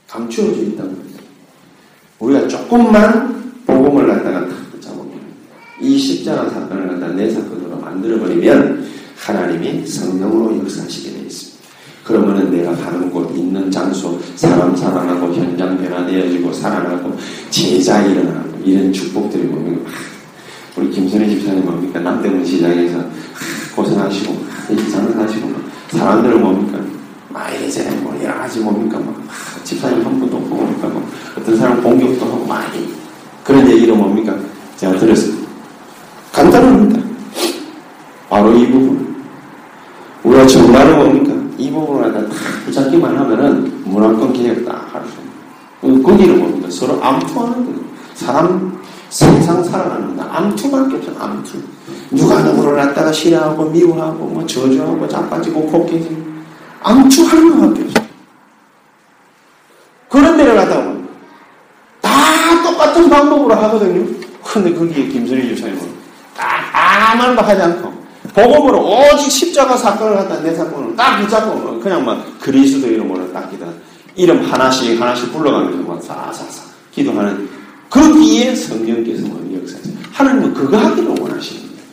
감추어져 있다는 거죠. 우리가 조금만 복음을 갖다가 탁 붙잡으면 이 십자가 사건을 갖다 내 사건으로 만들어버리면 하나님이 성령으로 역사하시게 되어 있습니다. 그러면은 내가 가는 곳, 있는 장소, 사람 살아나고 현장 변화되어지고 살아나고 제자 일어나고 이런 축복들이 보면 우리 김선희 집사님 뭡니까? 남대문 시장에서 고생하시고 장사하시고 사람들은 뭡니까? 막 이제 뭐 여러 가지 뭡니까? 막 집사님 한 분도 없고 뭡니까? 뭐 어떤 사람 공격도 하고 많이 그런 얘기를 뭡니까 제가 들었어요. 간단합니다. 바로 이 부분. 우리가 정말로 뭡니까? 이 부분을 갖다 다 붙잡기만 하면은 문화권 개혁 딱할수 있는. 거기는 뭡니까? 서로 암투하는 거예요. 사람 세상 살아가는 다 암투밖에 없어 암투. 누가 누구를 갖다가 싫어하고 미워하고 뭐 저주하고 자빠지고 코끼지 암투하는 것밖에 없어. 그런 데를 갖다가 다 방법으로 하거든요. 근데 거기에 김선희 주사님은 아무 말도 하지 않고 복음으로 오직 십자가 사건을 갖다 내 사건을 딱 붙잡고 그냥 막 그리스도 이름으로 딱 기다 이름 하나씩 하나씩 불러가면서 막 사사사 기도하는 거기에 성령께서 역사하세요. 하나님은 그거 하기를 원하시는 거예요.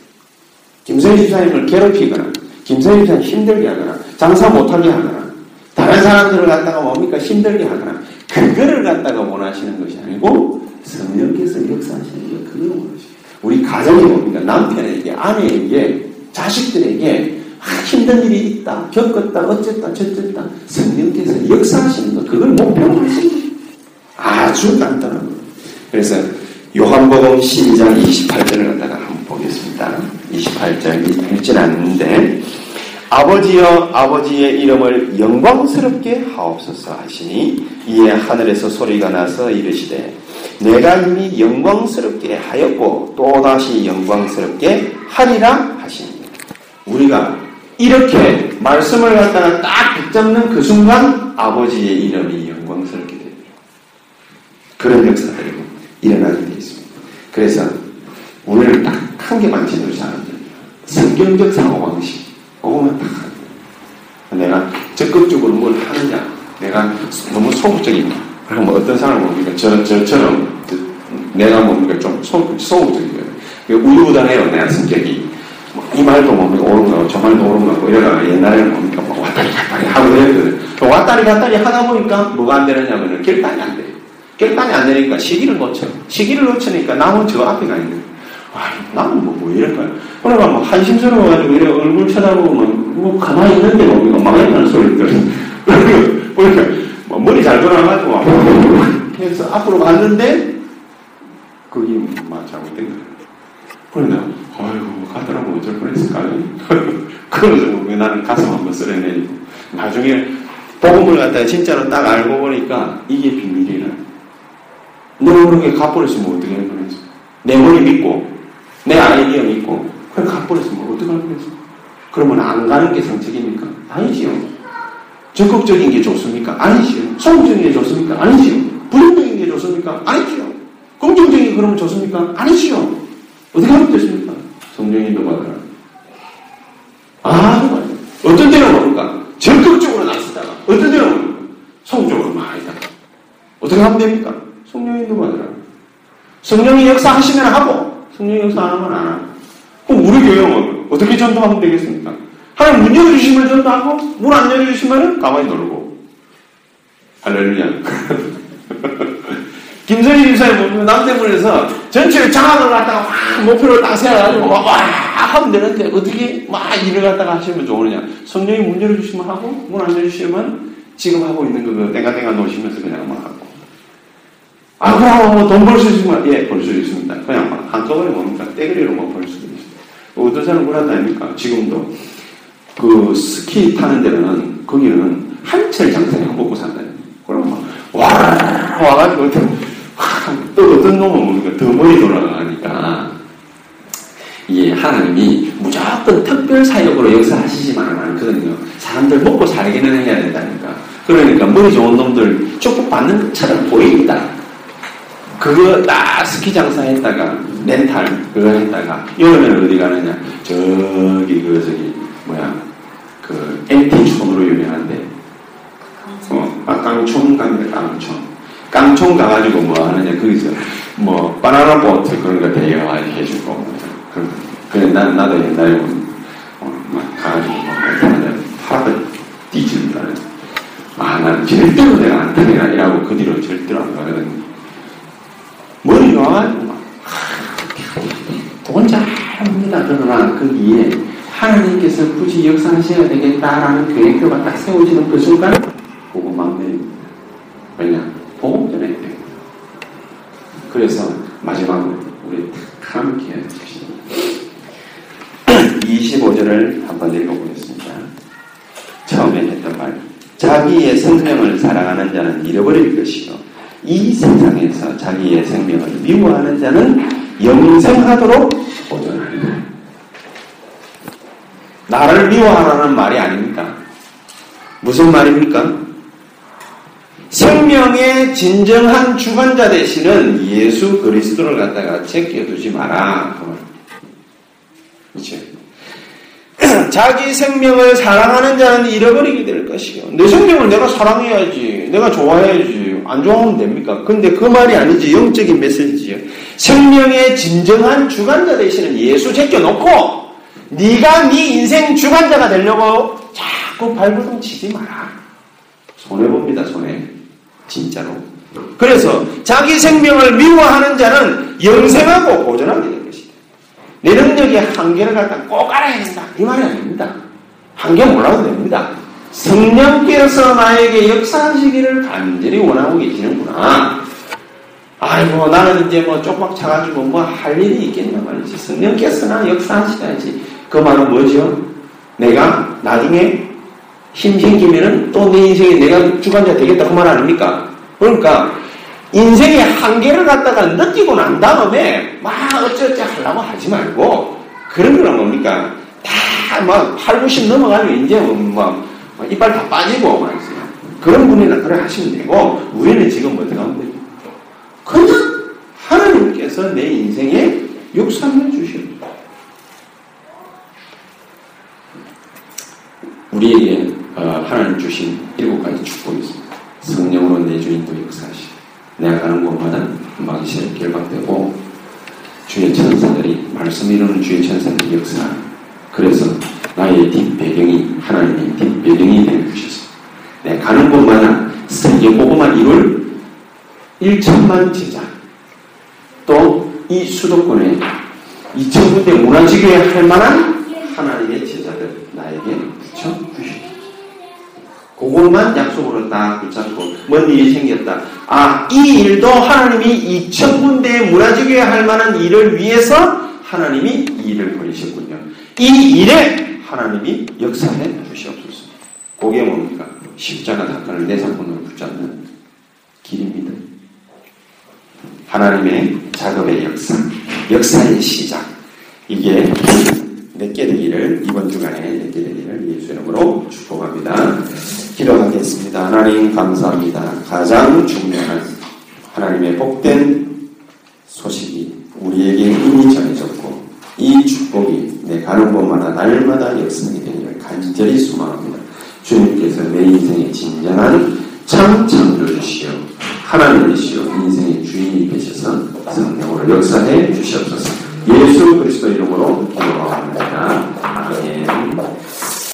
김선희 집사님을 괴롭히거나 김선희 집사님 힘들게 하거나 장사 못하게 하거나 다른 사람들을 갖다가 뭡니까 힘들게 하거나 그거를 갖다가 원하시는 것이 아니고 성령께서 역사하시는 게 그걸 원하시는 우리 가정이 뭡니까 남편에게 아내에게 자식들에게 아, 힘든 일이 있다 겪었다 어쨌다 저쨌다 성령께서 역사하시는 것 그걸 목표로 하시는 거예요. 아주 간단한 거예요. 그래서 요한복음 12장 28절을 갖다가 한번 보겠습니다. 28절 읽진 않는데 아버지여 아버지의 이름을 영광스럽게 하옵소서 하시니 이에 하늘에서 소리가 나서 이르시되 내가 이미 영광스럽게 하였고 또다시 영광스럽게 하리라 하시니 우리가 이렇게 말씀을 갖다가 딱 붙잡는 그 순간 아버지의 이름이 영광스럽게 됩니다. 그런 역사들이 일어나게 되어 있습니다. 그래서 오늘 딱 한 개만 지도를 사람들 성경적 사고방식 그거만 딱 내가 적극적으로 뭘 하느냐 내가 너무 소극적인가 그럼 뭐 어떤 사람은 뭡니까? 저, 저처럼 내가 뭡니까? 좀 소, 소극적이에요. 우유부단해요 내가 성격이. 뭐 이 말도 뭡니까? 옳은 거고 저 말도 옳은 거고 이러다가 옛날에는 뭡니까? 뭐 왔다리 갔다리 하고 그랬거든. 왔다리 갔다리 하다 보니까 뭐가 안 되느냐면은 결단이 안 돼요 결단이 안 되니까 시기를 놓쳐. 시기를 놓치니까 나는 저 앞에 가 있는. 아, 나는 뭐, 뭐 이럴까요? 그러니까 뭐 한심스러워가지고 이래 얼굴 쳐다보면 뭐 가만히 있는데 뭐 망했다는 소리 들어. 그러니까 뭐 머리 잘 돌아가지고 해서 앞으로 갔는데 거기 막 잘못된 거예요. 그러니까 아이고 가더라고 어쩔 뻔했을까요? 그러면서 뭐 나는 가슴 한번 쓰려내리고 나중에 복음을 갖다가 진짜로 딱 알고 보니까 이게 비밀이라. 너 모르게 갚버렸으면 어떻게 할 뻔했어? 내 머리 믿고, 내 아이디어 믿고, 그래 갚버렸으면 어떻게 할 뻔했어? 그러면 안 가는 게 정책입니까? 아니지요. 적극적인 게 좋습니까? 아니지요. 소극적인 게 좋습니까? 아니지요. 부정적인 게 좋습니까? 아니지요. 긍정적인 게 그러면 좋습니까? 아니지요. 어떻게 하면 됐습니까? 성령님도 받아라. 아, 정말. 어떤 때는 모를까? 적극적으로 나서다가, 어떤 때는 모를까? 소극적으로 많이 다가 어떻게 하면 됩니까? 성령님도 받으라. 성령이 역사하시면 하고, 성령이 역사 안 하면 안 하고. 그럼 우리 교회는 어떻게 전도하면 되겠습니까? 하나님 문 열어주시면 전도하고, 문 안 열어주시면 가만히 놀고. 할렐루야. 김선희 집사님 보면 남대문에서 전체를 장악을 갖다가 확 목표를 딱 세워가지고 막, 와 하면 되는데 어떻게 막 일을 갖다가 하시면 좋으느냐. 성령이 문 열어주시면 하고, 문 안 열어주시면 지금 하고 있는 거 땡가땡가 놓으시면서 그냥 막 하고. 아, 그럼 뭐돈 벌 수 있으면, 예, 벌 수 있습니다. 그냥 막 한꺼번에 뭡니까? 떼거리로 뭐벌 수도 있습니다. 어떤 사람은 그렇다니까 지금도 그 스키 타는 데는 거기는 한철 장사를 먹고 산다니. 그럼 막, 와, 와가지고, 또 어떤 놈은? 더 머리 돌아가니까. 이게 하나님이 무조건 특별 사역으로 역사하시지만은 않거든요. 사람들 먹고 살기는 해야 된다니까. 그러니까 머리 좋은 놈들 축복받는 것처럼 보입니다. 그거 딱 스키 장사했다가 렌탈 그거 했다가 여름에는 어디 가느냐 저기 그 저기 뭐 액티촌으로 유명한데. 어, 아, 깡총 갑니다 깡총 깡총 가가지고 뭐 하느냐 거기서 뭐 바나나 보트 그런 거 대여하게 해주고 뭐 그런. 그래 난 나도 옛날에 뭐, 막 가가지고 뭐 팔아서 뒤집는다는 아난 절대로 내가 안 타니라 이라고 그 뒤로 절대로 안 가거든. 머리가 와가지고 막 혼자 합니다. 그러나 거기에 하나님께서 굳이 역사하셔야 되겠다라는 계획표가 딱 세워지는 그 순간 그거 막내입니다. 왜냐? 보험 전에 돼요. 그래서 마지막으로 우리 탁 함께 해주십시오. 25절을 한번 읽어보겠습니다. 처음에 했던 말. 자기의 생명을 사랑하는 자는 잃어버릴 것이요. 이 세상에서 자기의 생명을 미워하는 자는 영생하도록 보존하리라. 나를 미워하라는 말이 아닙니까? 무슨 말입니까? 생명의 진정한 주관자 되시는 예수 그리스도를 갖다가 제껴두지 마라. 그 말. 그렇죠? 자기 생명을 사랑하는 자는 잃어버리게 될 것이요. 내 생명을 내가 사랑해야지. 내가 좋아해야지. 안 좋아하면 됩니까? 근데 그 말이 아니지. 영적인 메시지요. 생명의 진정한 주관자 되시는 예수 제껴놓고 네가 네 인생 주관자가 되려고 자꾸 발버둥 치지 마라. 손해 봅니다. 손해. 진짜로. 그래서 자기 생명을 미워하는 자는 영생하고 보존하게 될 것이다. 내 능력의 한계를 갖다 꼭 알아야 된다. 이 말이 아닙니다. 한계 몰라도 됩니다. 성령께서 나에게 역사하시기를 간절히 원하고 계시는구나. 아이고, 나는 이제 뭐 쪽박 차가지고 뭐 할 일이 있겠냐 말이지. 성령께서 나 역사하시야지. 그 말은 뭐죠? 내가 나중에 힘 생기면은 또 내 인생에 내가 주관자 되겠다 그말 아닙니까? 그러니까 인생의 한계를 갖다가 느끼고 난 다음에 막 어쩌어쩌 하려고 하지 말고 그런 거는 뭡니까? 다 막 8, 90 넘어가면 이제 뭐 이빨 다 빠지고 말이죠. 그런 분이나 그래 하시면 되고 우리는 지금 어떻게 하면 돼요? 그냥 하나님께서 내 인생에 역사해 주십니다. 우리에게 어, 하나님 주신 일곱 가지 축복이 있습니다. 성령으로 내 주 인도 역사하시. 내가 가는 곳마다 마귀시에 결박되고 주의 천사들이 말씀 이루는 주의 천사들이 역사. 그래서 나의 뒷배경이 하나님의 뒷배경이 되어 주셔서 내가 가는 곳마다 세계 보고만 이룰 1천만 제자 또 이 수도권에 2천 군데 문화지교에 할 만한 하나님의 제자들 나에게 붙여 주십시오. 그것만 약속으로 딱 붙잡고 뭔 일이 생겼다. 아, 이 일도 하나님이 2천 군데의 문화지교에 할 만한 일을 위해서 하나님이 이 일을 벌이셨군요. 이 일에 하나님이 역사해 주시옵소서. 그게 뭡니까? 십자가 사건을 내 사건으로 붙잡는 길입니다. 하나님의 작업의 역사, 역사의 시작. 이게 내게 되기를 이번 주간에 내게 되기를 예수 이름으로 축복합니다. 기도하겠습니다. 하나님 감사합니다. 가장 중요한 하나님의 복된 소식이 우리에게 이미 전해졌고 이 축복이 내 가는 곳마다 날마다 역사하게 되기를 간절히 소망합니다. 주님께서 내 인생의 진정한 참 창조주시오 하나님이시오 인생의 주인이 되셔서 성령으로 역사해 주시옵소서 예수 그리스도 이름으로 기도합니다.